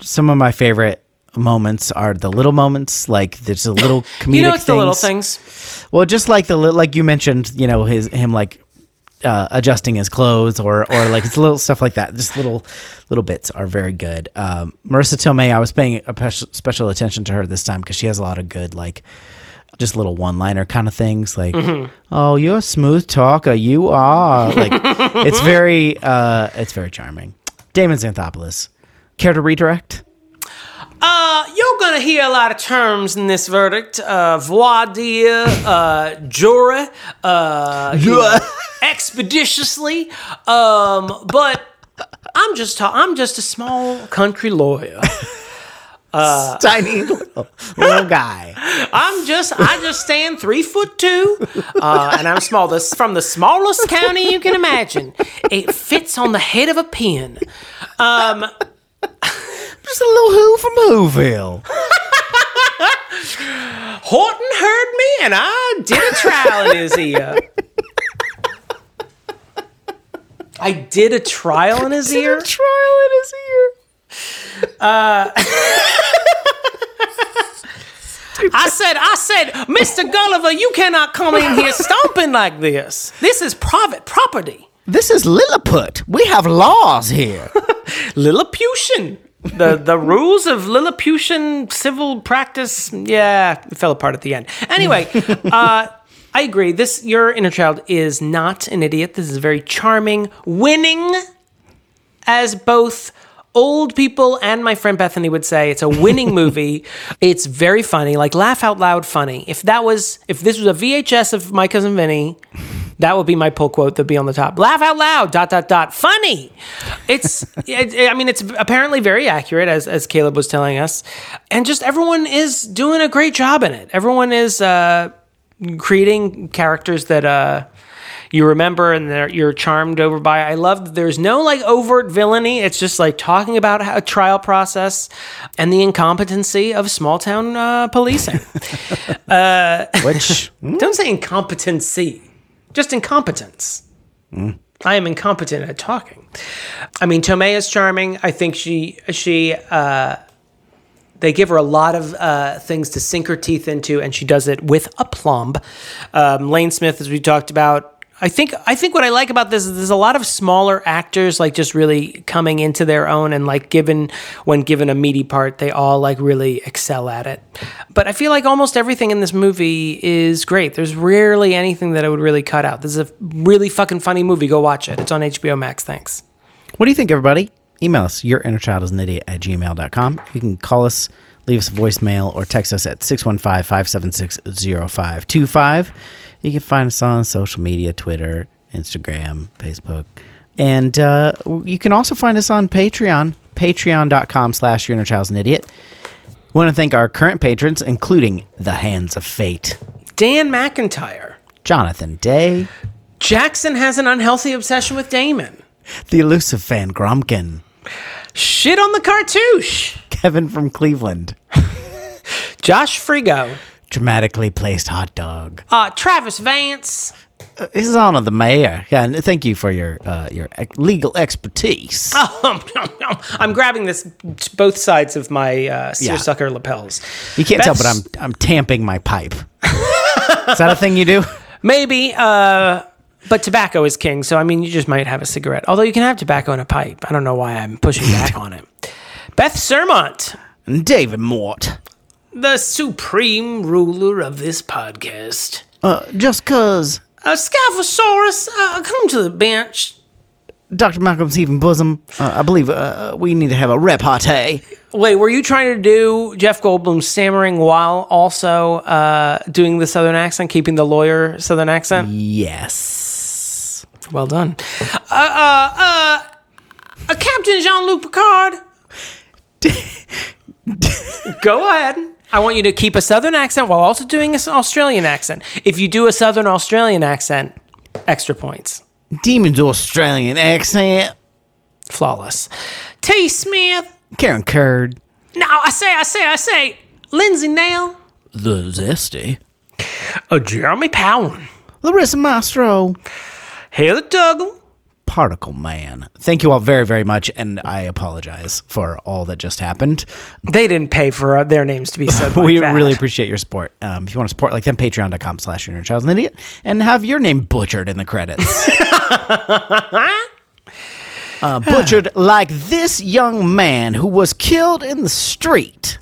some of my favorite moments are the little moments. Like there's a little *laughs* comedic. You know, it's the little things. things. Well, just like the li- like you mentioned, you know, his him like uh, adjusting his clothes or or like it's little stuff like that. Just little little bits are very good. Um, Marisa Tomei, I was paying a special attention to her this time because she has a lot of good like just little one liner kind of things like oh you're a smooth talker you are like it's very uh it's very charming damon xanthopoulos care to redirect Uh, you're gonna hear a lot of terms in this verdict. Uh, voir dire, uh, jury, uh, you know, *laughs* expeditiously. Um, but I'm just ta- I'm just a small country lawyer. Uh, *laughs* tiny little, little guy I'm just I just stand three foot two, uh, and I'm small. This from the smallest county you can imagine. It fits on the head of a pin. *laughs* just a little who from whoville *laughs* Horton heard me, and I did a trial in his ear. I did a trial in his ear. trial in his ear uh, *laughs* I said, I said, Mr. Gulliver, you cannot come in here stomping like this. This is private property. This is Lilliput. We have laws here. *laughs* Lilliputian. The the rules of Lilliputian civil practice, yeah, it fell apart at the end. Anyway, *laughs* uh, I agree. This your inner child is not an idiot. This is very charming, winning, as both old people and my friend Bethany would say. It's a winning *laughs* movie. It's very funny, like laugh out loud funny. If that was if this was a VHS of my cousin Vinny, that would be my pull quote that'd be on the top. Laugh out loud, dot, dot, dot, funny. It's, *laughs* it, I mean, it's apparently very accurate, as, as Caleb was telling us. And just everyone is doing a great job in it. Everyone is uh, creating characters that uh, you remember and you're charmed over by. I love that there's no like overt villainy. It's just like talking about a trial process and the incompetency of small town uh, policing. *laughs* Which *laughs* Don't say incompetency, just incompetence. I am incompetent at talking. I mean, Tomei is charming. I think she she uh, they give her a lot of uh, things to sink her teeth into, and she does it with aplomb. Um, Lane Smith, as we talked about. I think I think what I like about this is there's a lot of smaller actors like just really coming into their own and like given when given a meaty part they all like really excel at it. But I feel like almost everything in this movie is great. There's rarely anything that I would really cut out. This is a really fucking funny movie. Go watch it. It's on HBO Max. Thanks. What do you think, everybody? Email us, your inner child is an idiot at gmail.com. You can call us, leave us a voicemail, or text us at 615 576 0525. You can find us on social media Twitter, Instagram, Facebook. And uh, you can also find us on Patreon, patreon.com slash your inner child is an idiot. We want to thank our current patrons, including the Hands of Fate, Dan McIntyre. Jonathan Day, Jackson has an unhealthy obsession with Damon. the elusive Van Gromkin, Shit on the cartouche. Kevin from Cleveland, *laughs* Josh Frigo. Dramatically placed hot dog. Uh, Travis Vance. His honor, the mayor. Yeah, and thank you for your uh, your ex- legal expertise. *laughs* I'm grabbing this both sides of my uh, seersucker lapels. you can't tell, but I'm I'm tamping my pipe. Is that a thing you do? *laughs* Maybe, uh, but tobacco is king. So I mean, you just might have a cigarette. Although you can have tobacco in a pipe. I don't know why I'm pushing back *laughs* on it. Beth Sermont, David Mort. The supreme ruler of this podcast. Uh, just cause Uh, Scaphosaurus, uh, come to the bench. Dr. Malcolm Stephen Bosom, uh, I believe uh, we need to have a repartee. Wait, were you trying to do Jeff Goldblum stammering while also uh, doing the southern accent, keeping the lawyer southern accent? Yes. Well done. Uh, uh, uh, uh Captain Jean Luc Picard. *laughs* Go ahead. I want you to keep a southern accent while also doing an Australian accent. If you do a southern Australian accent, extra points. Demon's Australian accent. Flawless. T. Smith. Karen Curd. No, I say, I say, I say. Lindsay Nail. The Zesty. Uh, Jeremy Powell. Larissa Mastro. Heather Duggan. Particle Man. Thank you all very, very much, and I apologize for all that just happened. They didn't pay for uh, their names to be said. *laughs* Like we that. really appreciate your support. Um, if you want to support like them, patreon.com slash inner child's an idiot and have your name butchered in the credits. *laughs* uh, butchered like this young man who was killed in the street.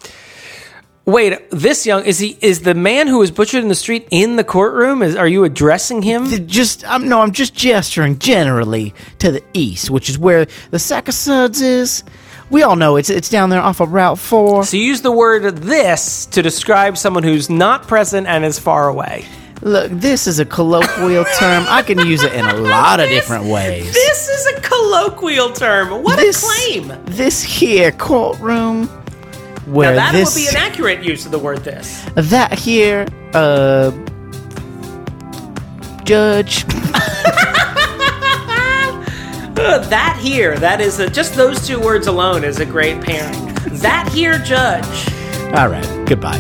Wait, this young is he? Is the man who was butchered in the street in the courtroom? Is are you addressing him? Just, I'm no, I'm just gesturing generally to the east, which is where the Sac-O-Suds is. We all know it's it's down there off of Route Four. So you use the word "this" to describe someone who's not present and is far away. Look, this is a colloquial *laughs* term. I can use it in a lot of different ways. This is a colloquial term. What this, a claim! This here courtroom, where Now that this would be an accurate use of the word "this." that here uh judge *laughs* Uh, that here, that is a, just those two words alone is a great pairing. That here, judge. all right goodbye